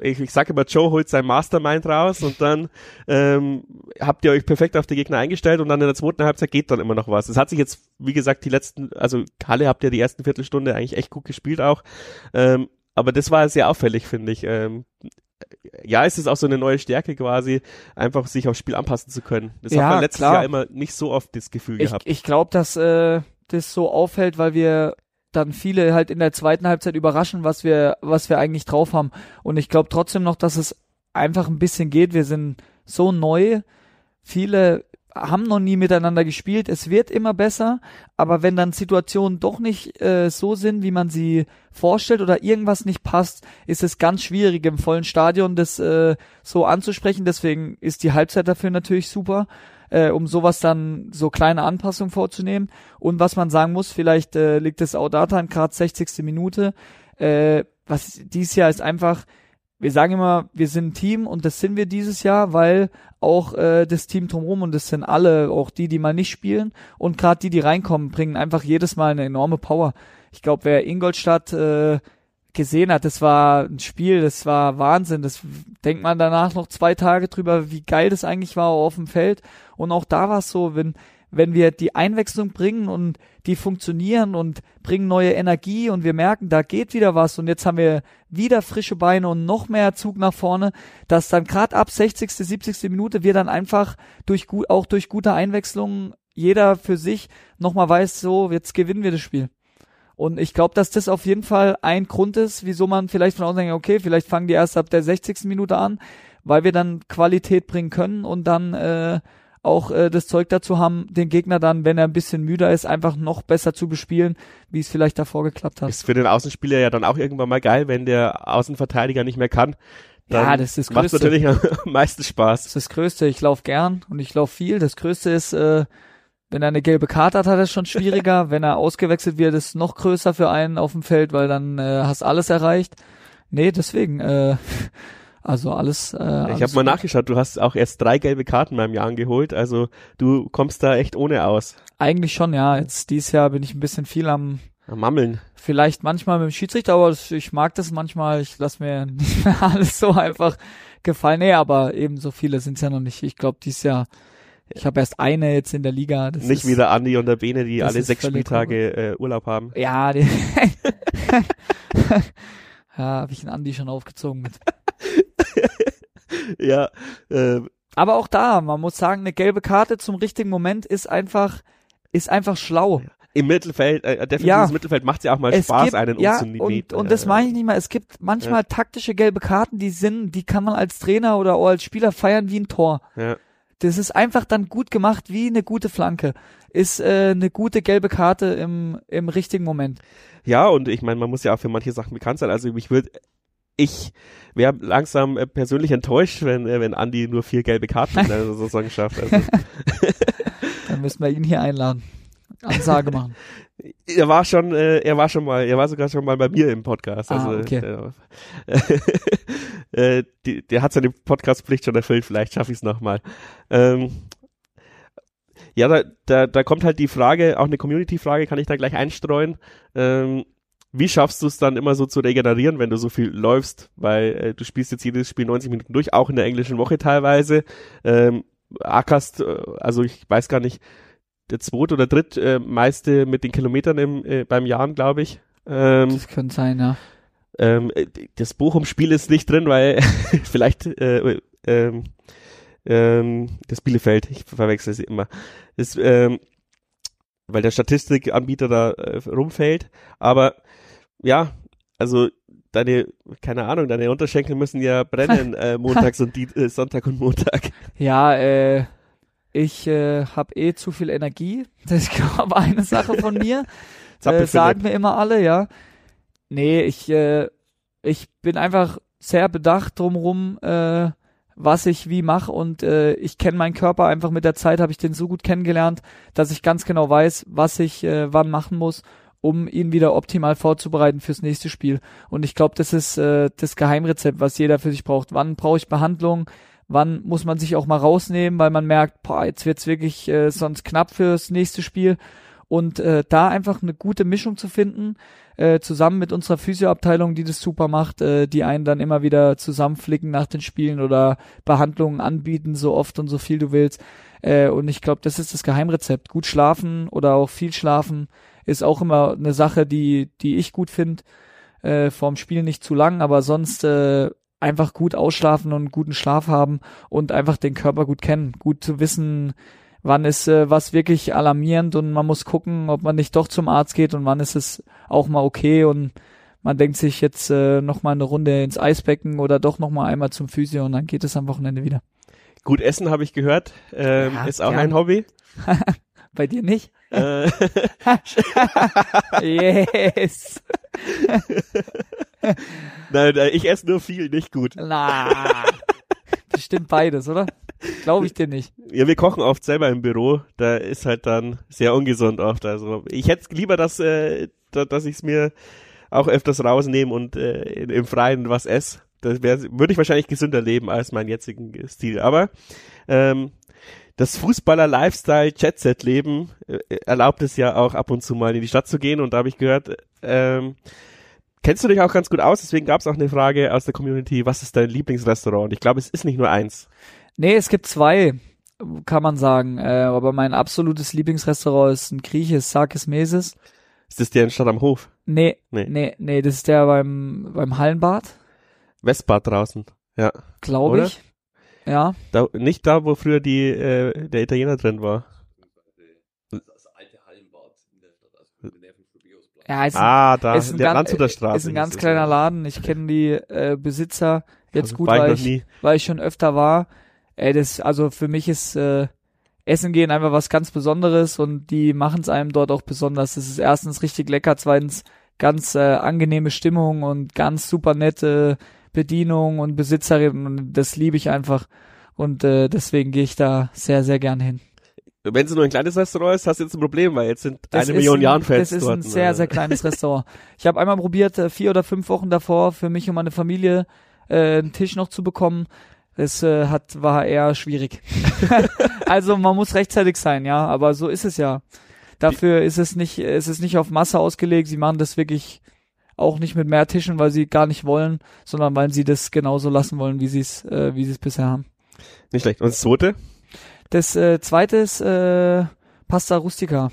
Ich, ich sage immer, Joe holt sein Mastermind raus und dann ähm, habt ihr euch perfekt auf die Gegner eingestellt und dann in der zweiten Halbzeit geht dann immer noch was. Es hat sich jetzt, wie gesagt, die letzten, also Kalle habt ihr die ersten Viertelstunde eigentlich echt gut gespielt auch. Ähm, aber das war sehr auffällig, finde ich. Ähm, ja, es ist auch so eine neue Stärke quasi, einfach sich aufs Spiel anpassen zu können. Das Ja, hat man letztes klar. Jahr immer nicht so oft das Gefühl Ich, gehabt. ich glaube, dass äh, das so auffällt, weil wir dann viele halt in der zweiten Halbzeit überraschen, was wir, was wir eigentlich drauf haben. Und ich glaube trotzdem noch, dass es einfach ein bisschen geht. Wir sind so neu. Viele haben noch nie miteinander gespielt. Es wird immer besser, aber wenn dann Situationen doch nicht äh, so sind, wie man sie vorstellt oder irgendwas nicht passt, ist es ganz schwierig im vollen Stadion das äh, so anzusprechen. Deswegen ist die Halbzeit dafür natürlich super, äh, um sowas dann so kleine Anpassungen vorzunehmen. Und was man sagen muss, vielleicht äh, liegt es auch daran, gerade 60. Minute, äh, was dieses Jahr ist einfach, wir sagen immer, wir sind ein Team und das sind wir dieses Jahr, weil auch äh, das Team drumherum und das sind alle, auch die, die mal nicht spielen und gerade die, die reinkommen, bringen einfach jedes Mal eine enorme Power. Ich glaube, wer Ingolstadt äh, gesehen hat, das war ein Spiel, das war Wahnsinn. Das denkt man danach noch zwei Tage drüber, wie geil das eigentlich war auf dem Feld. Und auch da war es so, wenn wenn wir die Einwechslung bringen und die funktionieren und bringen neue Energie und wir merken, da geht wieder was und jetzt haben wir wieder frische Beine und noch mehr Zug nach vorne, dass dann gerade ab 60., 70. Minute wir dann einfach durch gut, auch durch gute Einwechslungen jeder für sich nochmal weiß, so, jetzt gewinnen wir das Spiel. Und ich glaube, dass das auf jeden Fall ein Grund ist, wieso man vielleicht von außen denkt, okay, vielleicht fangen die erst ab der 60. Minute an, weil wir dann Qualität bringen können und dann äh, auch äh, das Zeug dazu haben, den Gegner dann, wenn er ein bisschen müder ist, einfach noch besser zu bespielen, wie es vielleicht davor geklappt hat. Ist für den Außenspieler ja dann auch irgendwann mal geil, wenn der Außenverteidiger nicht mehr kann. Dann Ja, das ist das macht Größte. natürlich am meisten Spaß. Das ist das Größte. Ich laufe gern und ich laufe viel. Das Größte ist, äh, wenn er eine gelbe Karte hat, hat er es schon schwieriger. wenn er ausgewechselt wird, ist es noch größer für einen auf dem Feld, weil dann äh, hast alles erreicht. Nee, deswegen, äh, also alles. Äh, Ich alles habe mal nachgeschaut, du hast auch erst drei gelbe Karten beim Jahr angeholt, also du kommst da echt ohne aus. Eigentlich schon, ja. Jetzt dieses Jahr bin ich ein bisschen viel am, Am Mammeln. vielleicht manchmal mit dem Schiedsrichter, aber ich mag das manchmal. Ich lasse mir nicht mehr alles so einfach gefallen. Nee, aber eben so viele sind es ja noch nicht. Ich glaube, dieses Jahr, ich habe erst eine jetzt in der Liga. Das Nicht ist, wie der Andi und der Bene, die alle sechs Spieltage äh, Urlaub haben. Ja, die ja, habe ich einen Andi schon aufgezogen mit. ja, äh, Aber auch da, man muss sagen, eine gelbe Karte zum richtigen Moment ist einfach, ist einfach schlau. im Mittelfeld, äh, defensives Ja. Mittelfeld macht ja auch mal Spaß, gibt, einen ja, umzunehmen. und, und das meine ich nicht mal. Es gibt manchmal taktische gelbe Karten, die sind, die kann man als Trainer oder auch als Spieler feiern wie ein Tor. Ja. Das ist einfach dann gut gemacht, wie eine gute Flanke. Ist äh, eine gute gelbe Karte im, im richtigen Moment. Ja, und ich meine, man muss ja auch für manche Sachen bekannt sein. Also ich würde, ich wäre langsam äh, persönlich enttäuscht, wenn, äh, wenn Andi nur vier gelbe Karten Saison schafft. Also, Dann müssen wir ihn hier einladen. Ansage machen. er war schon, äh, er war schon mal, er war sogar schon mal bei mir im Podcast. Ah, Also okay. äh, äh, die, der hat seine Podcastpflicht schon erfüllt. Vielleicht schaffe ich es nochmal. Ähm, ja, da, da, da kommt halt die Frage, auch eine Community-Frage, kann ich da gleich einstreuen. Ähm, wie schaffst du es dann immer so zu regenerieren, wenn du so viel läufst? Weil äh, du spielst jetzt jedes Spiel 90 Minuten durch, auch in der englischen Woche teilweise. Ähm, ackerst, äh, also ich weiß gar nicht, der zweite oder dritt äh, meiste mit den Kilometern im, äh, beim Jahren, glaube ich. Ähm, das könnte sein, ja. Ähm, äh, das Bochum-Spiel ist nicht drin, weil vielleicht äh, ähm, ähm, das Bielefeld, ich verwechsel sie immer. Das, ähm, weil der Statistikanbieter da äh, rumfällt. Aber ja, also deine, keine Ahnung, deine Unterschenkel müssen ja brennen äh, montags und die, äh, Sonntag und Montag. Ja, äh, ich äh, habe eh zu viel Energie. Das ist glaube eine Sache von mir. äh, sagen mir immer alle, ja. Nee, ich, äh, ich bin einfach sehr bedacht drumrum, äh, was ich wie mache und äh, ich kenne meinen Körper einfach mit der Zeit, habe ich den so gut kennengelernt, dass ich ganz genau weiß, was ich äh, wann machen muss, um ihn wieder optimal vorzubereiten fürs nächste Spiel. Und ich glaube, das ist äh, das Geheimrezept, was jeder für sich braucht. Wann brauche ich Behandlung? Wann muss man sich auch mal rausnehmen, weil man merkt, boah, jetzt wird's wirklich äh, sonst knapp fürs nächste Spiel. Und äh, da einfach eine gute Mischung zu finden, äh, zusammen mit unserer Physioabteilung, die das super macht, äh, die einen dann immer wieder zusammenflicken nach den Spielen oder Behandlungen anbieten, so oft und so viel du willst. Äh, und ich glaube, das ist das Geheimrezept. Gut schlafen oder auch viel schlafen ist auch immer eine Sache, die, die ich gut finde. Äh, vorm Spiel nicht zu lang, aber sonst äh, einfach gut ausschlafen und guten Schlaf haben und einfach den Körper gut kennen. Gut zu wissen, wann ist äh, was wirklich alarmierend und man muss gucken, ob man nicht doch zum Arzt geht und wann ist es auch mal okay und man denkt sich jetzt äh, noch mal eine Runde ins Eisbecken oder doch noch mal einmal zum Physio und dann geht es am Wochenende wieder. Gut essen habe ich gehört, ähm, ja, ist auch gern. ein Hobby. Bei dir nicht? Äh. yes. nein, nein, ich esse nur viel, nicht gut. Na, das stimmt beides, oder? Glaube ich dir nicht. Ja, wir kochen oft selber im Büro. Da ist halt dann sehr ungesund oft. Also ich hätte lieber, dass, äh, dass ich es mir auch öfters rausnehme und äh, im Freien was esse. Das würde ich wahrscheinlich gesünder leben als meinen jetzigen Stil. Aber ähm, das Fußballer-Lifestyle-Jet-Set-Leben äh, erlaubt es ja auch ab und zu mal in die Stadt zu gehen. Und da habe ich gehört, ähm, kennst du dich auch ganz gut aus. Deswegen gab es auch eine Frage aus der Community, was ist dein Lieblingsrestaurant? Und ich glaube, es ist nicht nur eins. Nee, es gibt zwei, kann man sagen. Äh, aber mein absolutes Lieblingsrestaurant ist ein Grieche, Sarkis Meses. Ist das der in Stadt am Hof? Nee, nee, nee, nee das ist der beim, beim Hallenbad. Westbad draußen, ja. Glaube ich. Ja. Da, nicht da, wo früher die, äh, der Italiener drin war. Ja, ist ah, da, ist ein der ganz, Straße. Ist ein ganz kleiner Laden. Ich kenne die äh, Besitzer jetzt also gut, weil ich, weil ich schon öfter war. Ey, das, also für mich ist äh, Essen gehen einfach was ganz Besonderes und die machen es einem dort auch besonders. Es ist erstens richtig lecker, zweitens ganz äh, angenehme Stimmung und ganz super nette Bedienung und Besitzerin und das liebe ich einfach und äh, deswegen gehe ich da sehr, sehr gern hin. Wenn es nur ein kleines Restaurant ist, hast du jetzt ein Problem, weil jetzt sind das eine Million Jahren Fans Das ist dort, ein sehr, ne? sehr kleines Restaurant. Ich habe einmal probiert, äh, vier oder fünf Wochen davor für mich und meine Familie äh, einen Tisch noch zu bekommen. Es äh, hat war eher schwierig. also man muss rechtzeitig sein, ja, aber so ist es ja. Dafür ist es nicht, ist es nicht auf Masse ausgelegt. Sie machen das wirklich auch nicht mit mehr Tischen, weil sie gar nicht wollen, sondern weil sie das genauso lassen wollen, wie sie es, äh, wie sie es bisher haben. Nicht schlecht. Und das zweite? Das äh, zweite ist äh, Pasta Rustica.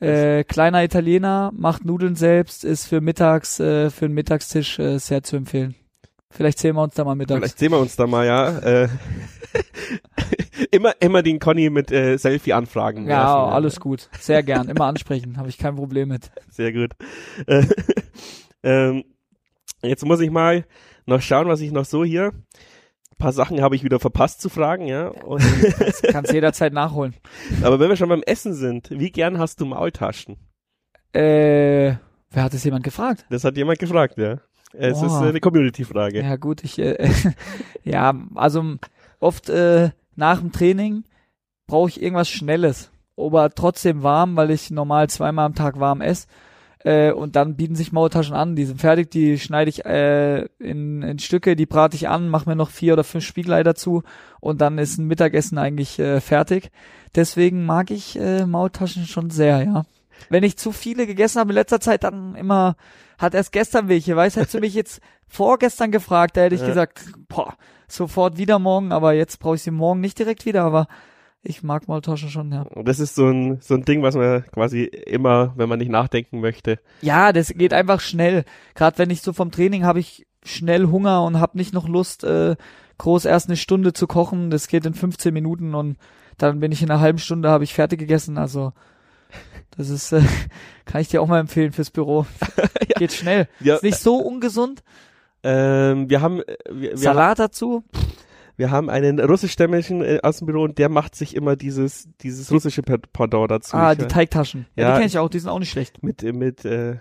Äh, kleiner Italiener, macht Nudeln selbst, ist für mittags, äh, für einen Mittagstisch äh, sehr zu empfehlen. Vielleicht sehen wir uns da mal mittags. Vielleicht sehen wir uns da mal, ja. Äh, immer, immer den Conny mit äh, Selfie anfragen. Ja, lassen, alles ja. gut. Sehr gern. Immer ansprechen. Habe ich kein Problem mit. Sehr gut. Äh, ähm, jetzt muss ich mal noch schauen, was ich noch so hier. Ein paar Sachen habe ich wieder verpasst zu fragen, ja. Und das kannst jederzeit nachholen. Aber wenn wir schon beim Essen sind, wie gern hast du Maultaschen? Äh, wer hat das jemand gefragt? Das hat jemand gefragt, ja. Es oh. ist eine Community-Frage. Ja gut, ich äh, ja, also oft äh, nach dem Training brauche ich irgendwas Schnelles, aber trotzdem warm, weil ich normal zweimal am Tag warm esse. Äh, und dann bieten sich Maultaschen an, die sind fertig, die schneide ich äh, in, in Stücke, die brate ich an, mache mir noch vier oder fünf Spiegelei dazu und dann ist ein Mittagessen eigentlich äh, fertig. Deswegen mag ich äh, Maultaschen schon sehr, ja. wenn ich zu viele gegessen habe in letzter Zeit, dann immer, hat erst gestern welche, weißt, hättest du mich jetzt vorgestern gefragt, da hätte ich Ja. gesagt, boah, sofort wieder morgen, aber jetzt brauche ich sie morgen nicht direkt wieder, aber ich mag Maultaschen schon, ja. Das ist so ein, so ein Ding, was man quasi immer, wenn man nicht nachdenken möchte. Ja, das geht einfach schnell. Gerade wenn ich so vom Training habe ich schnell Hunger und habe nicht noch Lust, äh, groß erst eine Stunde zu kochen. Das geht in 15 Minuten und dann bin ich in einer halben Stunde habe ich fertig gegessen. Also das ist, äh, kann ich dir auch mal empfehlen fürs Büro. Geht schnell. Ja, Ist nicht so ungesund. ähm, wir haben, wir, wir, Salat dazu. Wir haben einen russischstämmigen äh, aus dem Büro und der macht sich immer dieses, dieses russische Pendant dazu. Ah, die Teigtaschen. Ja, Ja. die kenne ich auch. Die sind auch nicht schlecht. mit, äh, mit, äh,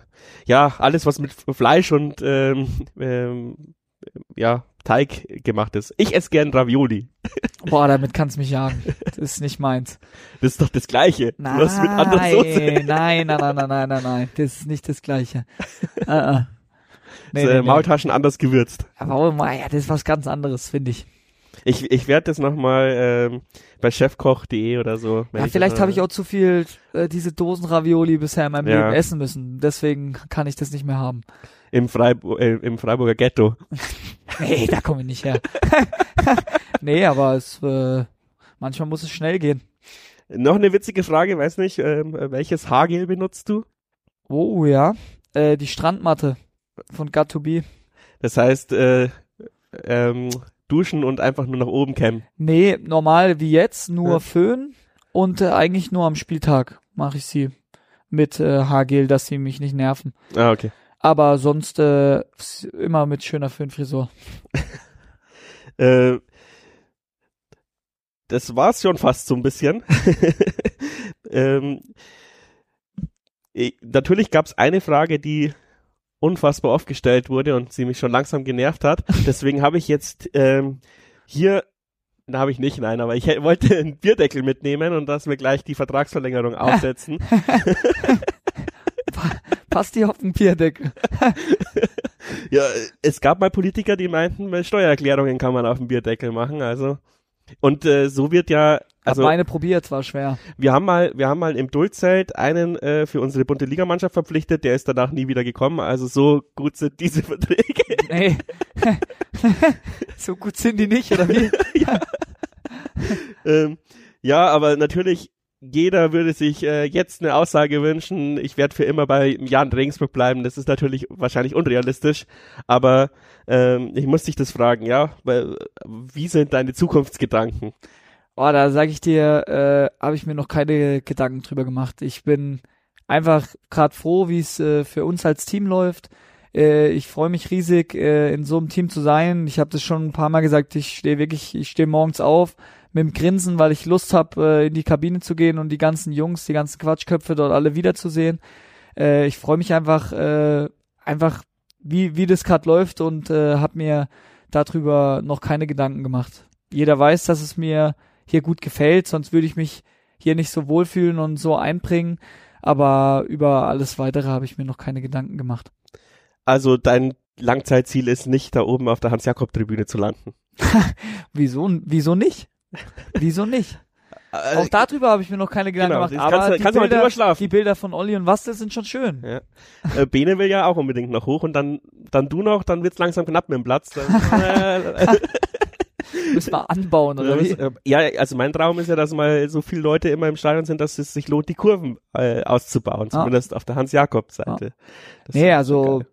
ja, alles, was mit Fleisch und, ähm, ähm, ja, Teig gemacht ist. Ich esse gern Ravioli. Boah, damit kannst du mich jagen. Das ist nicht meins. Das ist doch das Gleiche. Nein, Bloß mit anderer Soße. nein, nein, nein, nein, nein, nein, nein. Das ist nicht das Gleiche. uh -uh. Nee, äh, nee, nee. Maultaschen anders gewürzt. Aber oh ja, das ist was ganz anderes, finde ich. Ich, ich werde das nochmal ähm, bei chefkoch.de oder so. Ja, vielleicht habe ich auch zu viel äh, diese Dosen-Ravioli bisher in meinem Ja. Leben essen müssen. Deswegen kann ich das nicht mehr haben. im, Freibu äh, im Freiburger Ghetto. Nee, da komme ich nicht her. nee, aber es, äh, manchmal muss es schnell gehen. Noch eine witzige Frage, weiß nicht, ähm, welches Haargel benutzt du? Oh ja, äh, die Strandmatte von Got2B. Das heißt, äh, ähm, duschen und einfach nur nach oben kämmen. Nee, normal wie jetzt, nur Ja. Föhn und äh, eigentlich nur am Spieltag mache ich sie mit äh, Haargel, dass sie mich nicht nerven. Ah, okay. Aber sonst äh, immer mit schöner Föhnfrisur. Äh, das war's schon fast so ein bisschen. ähm, ich, natürlich gab's eine Frage, die unfassbar oft gestellt wurde und sie mich schon langsam genervt hat. Deswegen habe ich jetzt ähm, hier, da habe ich nicht, nein, aber ich wollte einen Bierdeckel mitnehmen und dass wir gleich die Vertragsverlängerung aufsetzen. Passt die auf den Bierdeckel? ja, es gab mal Politiker, die meinten, bei Steuererklärungen kann man auf dem Bierdeckel machen, also. Und äh, so wird ja, Also also meine probiert, war schwer. wir haben mal, wir haben mal im Duldzelt einen äh, für unsere bunte Ligamannschaft verpflichtet, der ist danach nie wieder gekommen, also so gut sind diese Verträge. Nee. so gut sind die nicht, oder wie? ähm, ja, aber natürlich, jeder würde sich äh, jetzt eine Aussage wünschen, ich werde für immer bei Jan Regensburg bleiben. Das ist natürlich wahrscheinlich unrealistisch, aber ähm, ich muss dich das fragen, ja, wie sind deine Zukunftsgedanken? Oh, da sage ich dir, äh, habe ich mir noch keine Gedanken drüber gemacht. Ich bin einfach gerade froh, wie es äh, für uns als Team läuft. Äh, ich freue mich riesig, äh, in so einem Team zu sein. Ich habe das schon ein paar Mal gesagt, ich stehe wirklich, ich stehe morgens auf mit dem Grinsen, weil ich Lust habe, äh, in die Kabine zu gehen und die ganzen Jungs, die ganzen Quatschköpfe dort alle wiederzusehen. Äh, ich freue mich einfach, äh, einfach, wie, wie das gerade läuft und äh, habe mir darüber noch keine Gedanken gemacht. Jeder weiß, dass es mir hier gut gefällt, sonst würde ich mich hier nicht so wohlfühlen und so einbringen. Aber über alles weitere habe ich mir noch keine Gedanken gemacht. Also dein Langzeitziel ist nicht, da oben auf der Hans-Jakob-Tribüne zu landen. Wieso, wieso nicht? Wieso nicht? Äh, Auch darüber habe ich mir noch keine Gedanken genau, gemacht. Aber kannst du- die, kannst Bilder, drüber schlafen. die Bilder von Olli und Wastel sind schon schön. Ja. Äh, Bene will ja auch unbedingt noch hoch und dann, dann du noch, dann wird's langsam knapp mit dem Platz. Dann, äh, Müssen wir anbauen, oder wie? äh, ja, also mein Traum ist ja, dass mal so viele Leute immer im Stadion sind, dass es sich lohnt, die Kurven äh, auszubauen, Ah. zumindest auf der Hans-Jakob-Seite. Das Nee, also geil.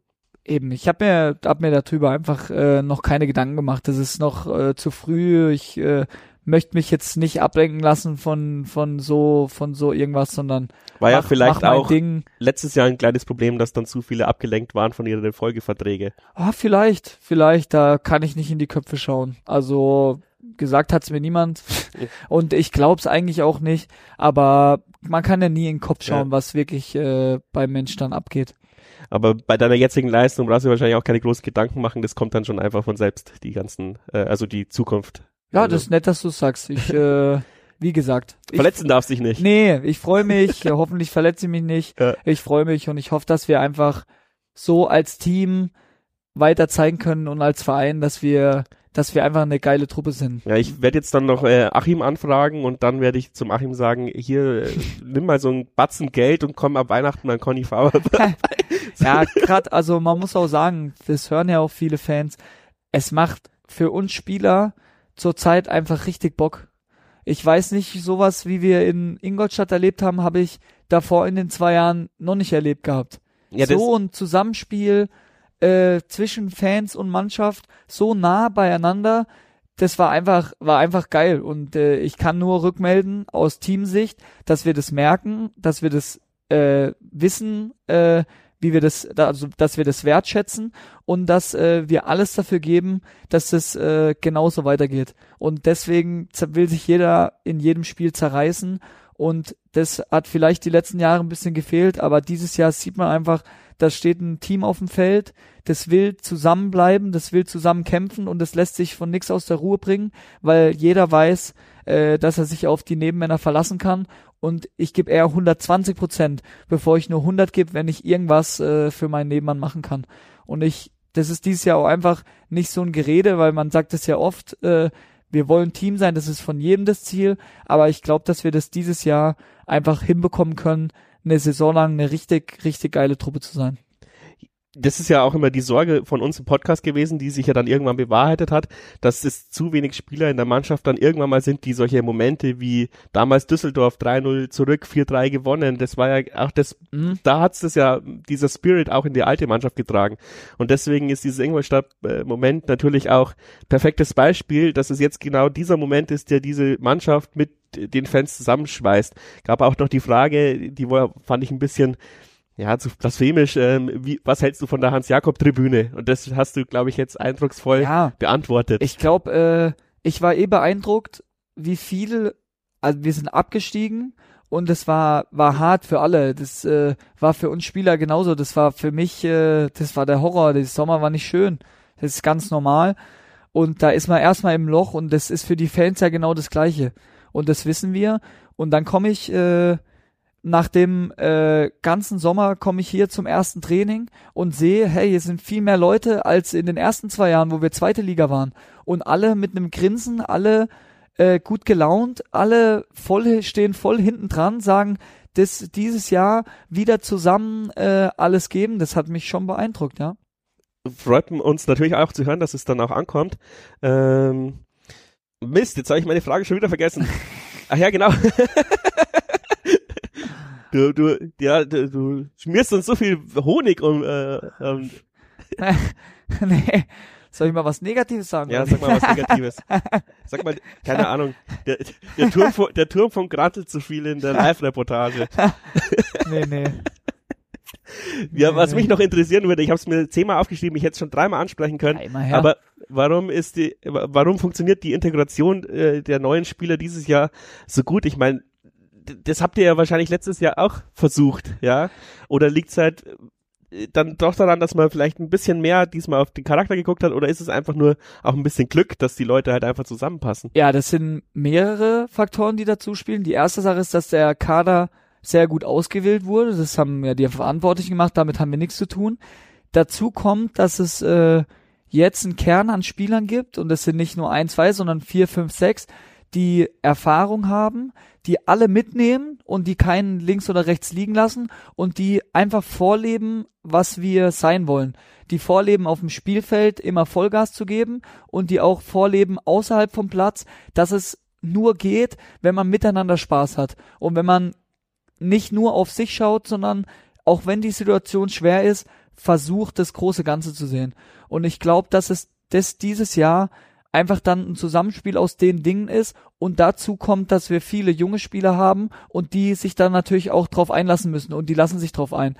eben, ich habe mir, hab mir darüber einfach äh, noch keine Gedanken gemacht. Das ist noch äh, zu früh. Ich äh, möchte mich jetzt nicht ablenken lassen von von so von so irgendwas, sondern War ja mach, vielleicht mach auch Ding. letztes Jahr ein kleines Problem, dass dann zu viele abgelenkt waren von ihren Folgeverträge. Ah, vielleicht, vielleicht, da kann ich nicht in die Köpfe schauen. Also gesagt hat's mir niemand und ich glaub's eigentlich auch nicht, aber man kann ja nie in den Kopf schauen, Ja. was wirklich äh, beim Mensch dann abgeht. Aber bei deiner jetzigen Leistung brauchst du wahrscheinlich auch keine großen Gedanken machen, das kommt dann schon einfach von selbst, die ganzen, äh, also die Zukunft. Ja, Also- das ist nett, dass du sagst. Ich, äh, wie gesagt, ich, Verletzen darf sich nicht. nee, ich freue mich. hoffentlich verletze ich mich nicht. Ja. Ich freue mich und ich hoffe, dass wir einfach so als Team weiter zeigen können und als Verein, dass wir dass wir einfach eine geile Truppe sind. Ja, ich werde jetzt dann noch äh, Achim anfragen und dann werde ich zum Achim sagen, hier, äh, nimm mal so ein Batzen Geld und komm ab Weihnachten an Conny Faber. ja, gerade, also man muss auch sagen, das hören ja auch viele Fans, es macht für uns Spieler zurzeit einfach richtig Bock. Ich weiß nicht, sowas wie wir in Ingolstadt erlebt haben, habe ich davor in den zwei Jahren noch nicht erlebt gehabt. Ja, so ein Zusammenspiel, äh, zwischen Fans und Mannschaft so nah beieinander. Das war einfach, war einfach geil. Und äh, ich kann nur rückmelden aus Teamsicht, dass wir das merken, dass wir das äh, wissen, äh, wie wir das, also dass wir das wertschätzen und dass äh, wir alles dafür geben, dass es äh, genauso weitergeht. Und deswegen will sich jeder in jedem Spiel zerreißen und das hat vielleicht die letzten Jahre ein bisschen gefehlt, aber dieses Jahr sieht man einfach, da steht ein Team auf dem Feld, das will zusammenbleiben, das will zusammen kämpfen und das lässt sich von nichts aus der Ruhe bringen, weil jeder weiß, äh, dass er sich auf die Nebenmänner verlassen kann und ich gebe eher 120 Prozent, bevor ich nur 100 gebe, wenn ich irgendwas äh, für meinen Nebenmann machen kann. Und ich, das ist dieses Jahr auch einfach nicht so ein Gerede, weil man sagt es ja oft, äh, wir wollen Team sein, das ist von jedem das Ziel, aber ich glaube, dass wir das dieses Jahr einfach hinbekommen können, eine Saison lang eine richtig, richtig geile Truppe zu sein das ist ja auch immer die Sorge von uns im Podcast gewesen, die sich ja dann irgendwann bewahrheitet hat, dass es zu wenig Spieler in der Mannschaft dann irgendwann mal sind, die solche Momente wie damals Düsseldorf 3-0 zurück, 4-3 gewonnen, das war ja auch das, mhm. da hat's das ja, dieser Spirit auch in die alte Mannschaft getragen. Und deswegen ist dieses Ingolstadt-Moment natürlich auch perfektes Beispiel, dass es jetzt genau dieser Moment ist, der diese Mannschaft mit den Fans zusammenschweißt. Gab auch noch die Frage, die war, fand ich ein bisschen, ja, zu blasphemisch, ähm, wie, was hältst du von der Hans-Jakob-Tribüne? Und das hast du, glaube ich, jetzt eindrucksvoll ja, beantwortet. Ich glaube, äh, ich war eh beeindruckt, wie viel, also wir sind abgestiegen und es war, war hart für alle. Das äh, war für uns Spieler genauso. Das war für mich, äh, das war der Horror. Der Sommer war nicht schön. Das ist ganz normal. Und da ist man erstmal im Loch und das ist für die Fans ja genau das Gleiche. Und das wissen wir. Und dann komme ich, äh, nach dem äh, ganzen Sommer komme ich hier zum ersten Training und sehe, hey, hier sind viel mehr Leute als in den ersten zwei Jahren, wo wir zweite Liga waren. Und alle mit einem Grinsen, alle äh, gut gelaunt, alle voll stehen voll hinten dran, sagen, das dieses Jahr wieder zusammen äh, alles geben. Das hat mich schon beeindruckt, ja. Freut uns natürlich auch zu hören, dass es dann auch ankommt. Ähm, Mist, jetzt habe ich meine Frage schon wieder vergessen. Ach ja, genau. Du, du, ja, du, du schmierst uns so viel Honig um. Äh, ähm. nee. Soll ich mal was Negatives sagen? Ja, sag mal was Negatives. sag mal, keine Ahnung, der, der, Turm, von, der Turm von Grantel zu viel in der Live-Reportage. nee, nee. Ja, nee, was nee. mich noch interessieren würde, ich habe es mir zehnmal aufgeschrieben, ich hätte es schon dreimal ansprechen können, ja, aber warum ist die, warum funktioniert die Integration äh, der neuen Spieler dieses Jahr so gut? Ich meine, das habt ihr ja wahrscheinlich letztes Jahr auch versucht, ja? Oder liegt es halt äh, dann doch daran, dass man vielleicht ein bisschen mehr diesmal auf den Charakter geguckt hat oder ist es einfach nur auch ein bisschen Glück, dass die Leute halt einfach zusammenpassen? Ja, das sind mehrere Faktoren, die dazu spielen. Die erste Sache ist, dass der Kader sehr gut ausgewählt wurde. Das haben ja die Verantwortlichen gemacht, damit haben wir nichts zu tun. Dazu kommt, dass es äh, jetzt einen Kern an Spielern gibt und es sind nicht nur ein, zwei, sondern vier, fünf, sechs, die Erfahrung haben, die alle mitnehmen und die keinen links oder rechts liegen lassen und die einfach vorleben, was wir sein wollen. Die vorleben auf dem Spielfeld immer Vollgas zu geben und die auch vorleben außerhalb vom Platz, dass es nur geht, wenn man miteinander Spaß hat und wenn man nicht nur auf sich schaut, sondern auch wenn die Situation schwer ist, versucht das große Ganze zu sehen. Und ich glaube, dass es das dieses Jahr einfach dann ein Zusammenspiel aus den Dingen ist und dazu kommt, dass wir viele junge Spieler haben und die sich dann natürlich auch drauf einlassen müssen und die lassen sich drauf ein.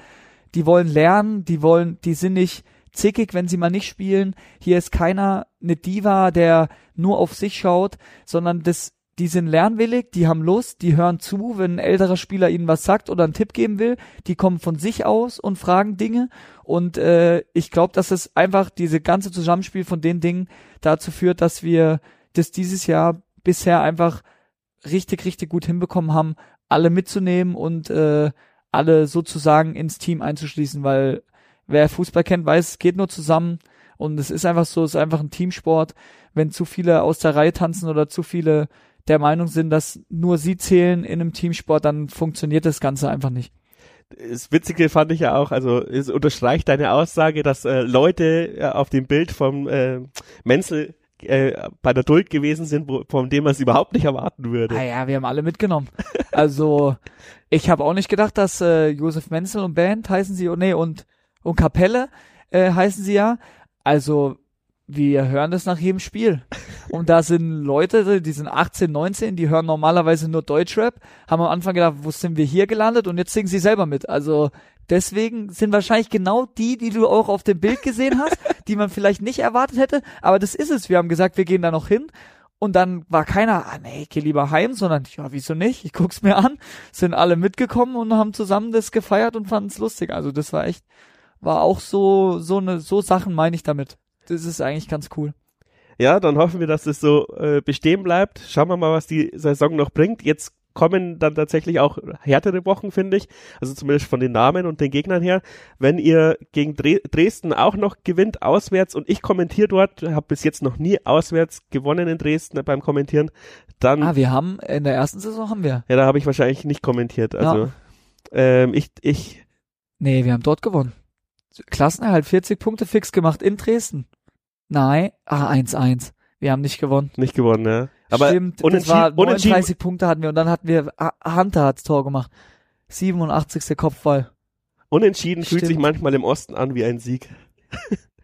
Die wollen lernen, die wollen, die sind nicht zickig, wenn sie mal nicht spielen. Hier ist keiner eine Diva, der nur auf sich schaut, sondern das die sind lernwillig, die haben Lust, die hören zu, wenn ein älterer Spieler ihnen was sagt oder einen Tipp geben will, die kommen von sich aus und fragen Dinge. Und äh, ich glaube, dass es einfach diese ganze Zusammenspiel von den Dingen dazu führt, dass wir das dieses Jahr bisher einfach richtig, richtig gut hinbekommen haben, alle mitzunehmen und äh, alle sozusagen ins Team einzuschließen, weil wer Fußball kennt, weiß, es geht nur zusammen. Und es ist einfach so, es ist einfach ein Teamsport. Wenn zu viele aus der Reihe tanzen oder zu viele der Meinung sind, dass nur sie zählen in einem Teamsport, dann funktioniert das Ganze einfach nicht. Das Witzige fand ich ja auch, also es unterstreicht deine Aussage, dass äh, Leute äh, auf dem Bild vom äh, Menzel äh, bei der Duld gewesen sind, wo, von dem man es überhaupt nicht erwarten würde. Ah ja, wir haben alle mitgenommen. Also ich habe auch nicht gedacht, dass äh, Josef Menzel und Band heißen sie, oh nee, und, und Kapelle äh, heißen sie ja. Also wir hören das nach jedem Spiel. Und da sind Leute, die sind 18, 19, die hören normalerweise nur Deutschrap, haben am Anfang gedacht, wo sind wir hier gelandet und jetzt singen sie selber mit. Also deswegen sind wahrscheinlich genau die, die du auch auf dem Bild gesehen hast, die man vielleicht nicht erwartet hätte, aber das ist es. Wir haben gesagt, wir gehen da noch hin. Und dann war keiner, ah nee, ich geh lieber heim, sondern ja, wieso nicht? Ich guck's mir an. Sind alle mitgekommen und haben zusammen das gefeiert und fanden es lustig. Also das war echt, war auch so, so eine, so Sachen meine ich damit. Das ist eigentlich ganz cool. Ja, dann hoffen wir, dass es so äh, bestehen bleibt. Schauen wir mal, was die Saison noch bringt. Jetzt kommen dann tatsächlich auch härtere Wochen, finde ich. Also zumindest von den Namen und den Gegnern her. Wenn ihr gegen Dresden auch noch gewinnt, auswärts, und ich kommentiere dort, habe bis jetzt noch nie auswärts gewonnen in Dresden beim Kommentieren, dann. Ah, wir haben, in der ersten Saison haben wir. Ja, da habe ich wahrscheinlich nicht kommentiert. Also, ja. ähm, ich, ich. Nee, wir haben dort gewonnen. Klassenerhalt 40 Punkte fix gemacht in Dresden. Nein, ah, 1-1. Wir haben nicht gewonnen. Nicht gewonnen, ja. Aber Stimmt, das war 39 Punkte hatten wir und dann hatten wir, Hunter hat's Tor gemacht. 87. Kopfball. Unentschieden Stimmt. fühlt sich manchmal im Osten an wie ein Sieg.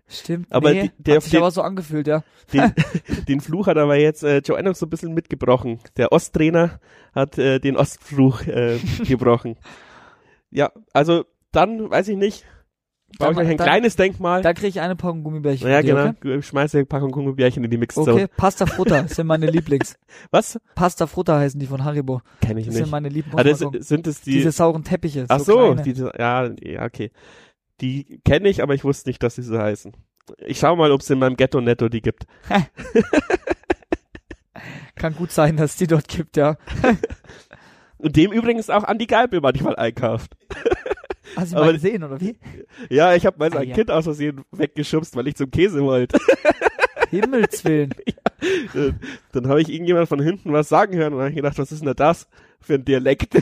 Stimmt, aber nee, der, hat sich den, aber so angefühlt, ja. Den, den Fluch hat aber jetzt äh, Joe noch so ein bisschen mitgebrochen. Der Osttrainer hat äh, den Ostfluch äh, gebrochen. Ja, also dann weiß ich nicht, Baue ich euch ein da, kleines Denkmal. Da kriege ich eine Packung Gummibärchen. Ja, genau. Okay? Schmeiße eine Packung Gummibärchen in die Mixzone. Okay, Pasta Frutta sind meine Lieblings. Was? Pasta Frutta heißen die von Haribo. Kenn ich das nicht. sind meine Lieblings. Ah, das, sind es die? Diese sauren Teppiche. Ach so, so diese, ja, ja, okay. Die kenne ich, aber ich wusste nicht, dass sie so heißen. Ich schau mal, ob es in meinem Ghetto Netto die gibt. Kann gut sein, dass es die dort gibt, ja. Und dem übrigens auch Andi Geibel manchmal einkauft. Hast du mal gesehen, oder wie? Ja, ich habe mal sein ah, ja. Kind aus Versehen weggeschubst, weil ich zum Käse wollte. Himmelswillen. ja. Dann habe ich irgendjemand von hinten was sagen hören und habe ich gedacht, was ist denn das für ein Dialekt?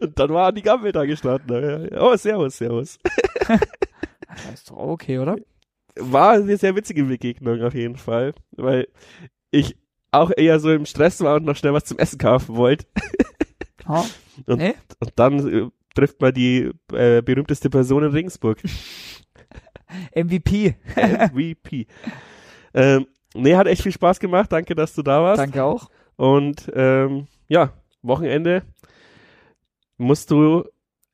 und dann war die Gammel da gestanden. Oh, servus, servus. das ist doch okay, oder? War eine sehr witzige Begegnung auf jeden Fall, weil ich auch eher so im Stress war und noch schnell was zum Essen kaufen wollte. Oh. Und, nee? und dann äh, trifft man die äh, berühmteste Person in Regensburg. MVP. MVP. Ähm, nee, hat echt viel Spaß gemacht. Danke, dass du da warst. Danke auch. Und ähm, ja, Wochenende musst du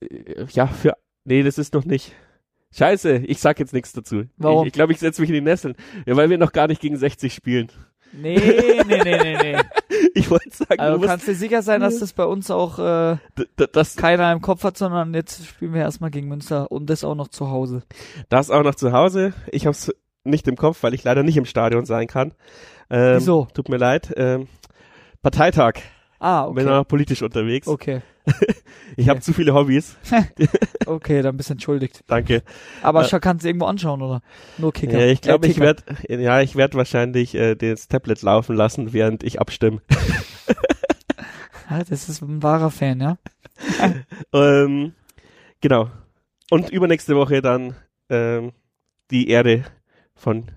äh, ja für nee, das ist noch nicht. Scheiße, ich sag jetzt nichts dazu. Warum? Ich glaube, ich, glaub, ich setze mich in die Nesseln. Ja, weil wir noch gar nicht gegen 60 spielen. Nee, nee, nee, nee, nee. ich wollte sagen, also du kannst dir sicher sein, dass das bei uns auch äh, das keiner im Kopf hat, sondern jetzt spielen wir erstmal gegen Münster und das auch noch zu Hause. Das auch noch zu Hause. Ich hab's nicht im Kopf, weil ich leider nicht im Stadion sein kann. Ähm, Wieso? Tut mir leid. Ähm, Parteitag. Ah, okay. Bin auch politisch unterwegs. Okay. ich habe zu viele Hobbys. okay, dann bist du entschuldigt. Danke. Aber äh, kannst du irgendwo anschauen, oder? Nur Kicker. Ja, ich glaube, äh, ich werde ja, ich werde wahrscheinlich äh, das Tablet laufen lassen, während ich abstimme. ja, das ist ein wahrer Fan, ja. ähm, genau. Und übernächste Woche dann ähm, die Erde von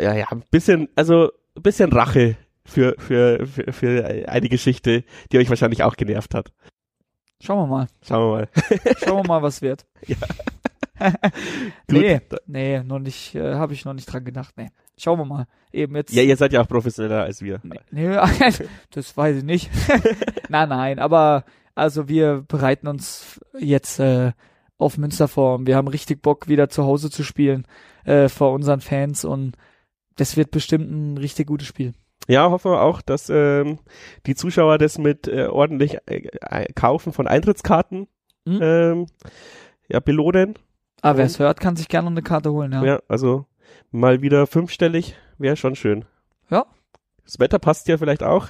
ja, ja, ein bisschen, also ein bisschen Rache für, für, für, für eine Geschichte, die euch wahrscheinlich auch genervt hat. Schauen wir mal. Schauen wir mal. Schauen wir mal, was wird. Ja. nee, nee, noch nicht, äh, habe ich noch nicht dran gedacht. Nee. Schauen wir mal. Eben jetzt. Ja, ihr seid ja auch professioneller als wir. Nee, nee das weiß ich nicht. nein, nein, aber also wir bereiten uns jetzt äh, auf Münster vor. Wir haben richtig Bock, wieder zu Hause zu spielen äh, vor unseren Fans und das wird bestimmt ein richtig gutes Spiel. Ja, hoffe auch, dass ähm, die Zuschauer das mit äh, ordentlich äh, äh Kaufen von Eintrittskarten mhm. ähm, ja, belohnen. Ah, wer es hört, kann sich gerne eine Karte holen, ja. Ja, also mal wieder fünfstellig wäre schon schön. Ja. Das Wetter passt ja vielleicht auch.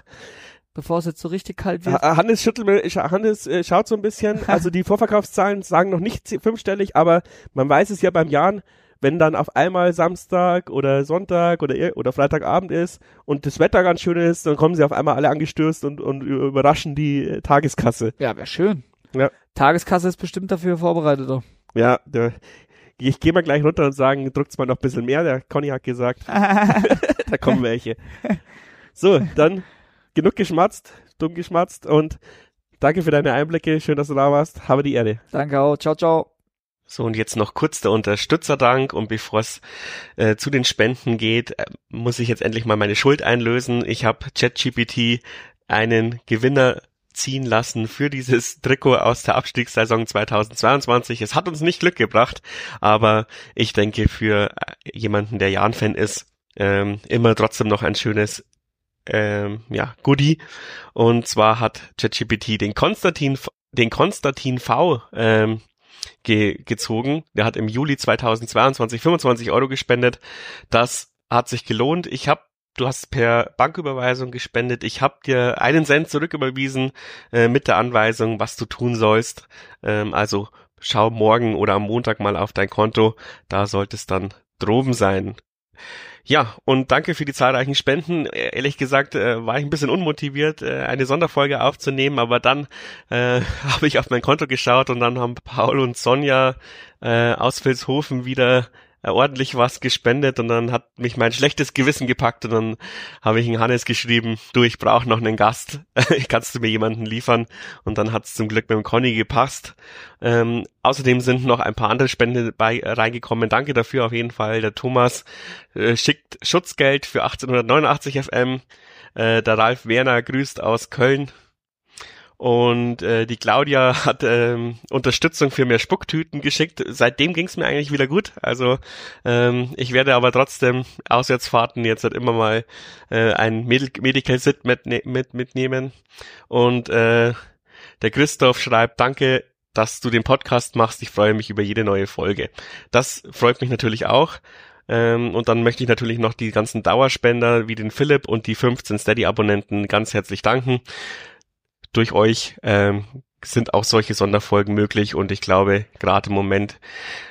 bevor es jetzt so richtig kalt wird. Hannes schüttelt mir, Hannes äh, schaut so ein bisschen, also die Vorverkaufszahlen sagen noch nicht fünfstellig, aber man weiß es ja beim Jahren, wenn dann auf einmal Samstag oder Sonntag oder, oder Freitagabend ist und das Wetter ganz schön ist, dann kommen sie auf einmal alle angestürzt und, und überraschen die äh, Tageskasse. Ja, wäre schön. Ja. Tageskasse ist bestimmt dafür vorbereitet. Doch. Ja, der, ich gehe mal gleich runter und sagen, druckt's mal noch ein bisschen mehr. Der Conny hat gesagt, da kommen welche. So, dann genug geschmatzt, dumm geschmatzt und danke für deine Einblicke. Schön, dass du da warst. Habe die Erde. Danke auch. Ciao, ciao. So, und jetzt noch kurz der Unterstützerdank. Und bevor es äh, zu den Spenden geht, äh, muss ich jetzt endlich mal meine Schuld einlösen. Ich habe ChatGPT einen Gewinner ziehen lassen für dieses Trikot aus der Abstiegssaison 2022. Es hat uns nicht Glück gebracht, aber ich denke für äh, jemanden, der Jan-Fan ist, ähm, immer trotzdem noch ein schönes ähm, ja, Goodie. Und zwar hat ChatGPT den Konstantin, den Konstantin V ähm, ge gezogen. Der hat im Juli 2022 25 Euro gespendet. Das hat sich gelohnt. Ich habe du hast per Banküberweisung gespendet. Ich habe dir einen Cent zurücküberwiesen äh, mit der Anweisung, was du tun sollst. Ähm, also schau morgen oder am Montag mal auf dein Konto. Da sollte es dann droben sein. Ja, und danke für die zahlreichen Spenden. Ehrlich gesagt äh, war ich ein bisschen unmotiviert, äh, eine Sonderfolge aufzunehmen, aber dann äh, habe ich auf mein Konto geschaut und dann haben Paul und Sonja äh, aus Vilshofen wieder äh, ordentlich was gespendet und dann hat mich mein schlechtes Gewissen gepackt und dann habe ich in Hannes geschrieben, du, ich brauche noch einen Gast, kannst du mir jemanden liefern? Und dann hat es zum Glück mit dem Conny gepasst. Ähm, außerdem sind noch ein paar andere Spenden bei äh, reingekommen. Danke dafür auf jeden Fall. Der Thomas äh, schickt Schutzgeld für 1889 FM. Äh, der Ralf Werner grüßt aus Köln. Und äh, die Claudia hat ähm, Unterstützung für mehr Spucktüten geschickt. Seitdem ging es mir eigentlich wieder gut. Also ähm, ich werde aber trotzdem Auswärtsfahrten jetzt halt immer mal äh, ein Medi Medical Sit mit, ne-, mit, mitnehmen. Und äh, der Christoph schreibt, danke, dass du den Podcast machst. Ich freue mich über jede neue Folge. Das freut mich natürlich auch. Ähm, und dann möchte ich natürlich noch die ganzen Dauerspender wie den Philipp und die 15 Steady-Abonnenten ganz herzlich danken durch euch ähm, sind auch solche Sonderfolgen möglich und ich glaube, gerade im Moment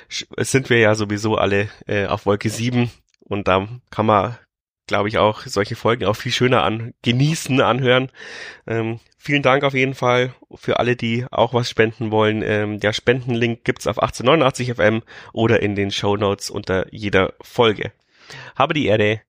sind wir ja sowieso alle äh, auf Wolke 7 und da kann man, glaube ich, auch solche Folgen auch viel schöner an genießen, anhören. Ähm, vielen Dank auf jeden Fall für alle, die auch was spenden wollen. Ähm, der Spendenlink gibt's auf 1889 FM oder in den Show Notes unter jeder Folge. Habe die Erde.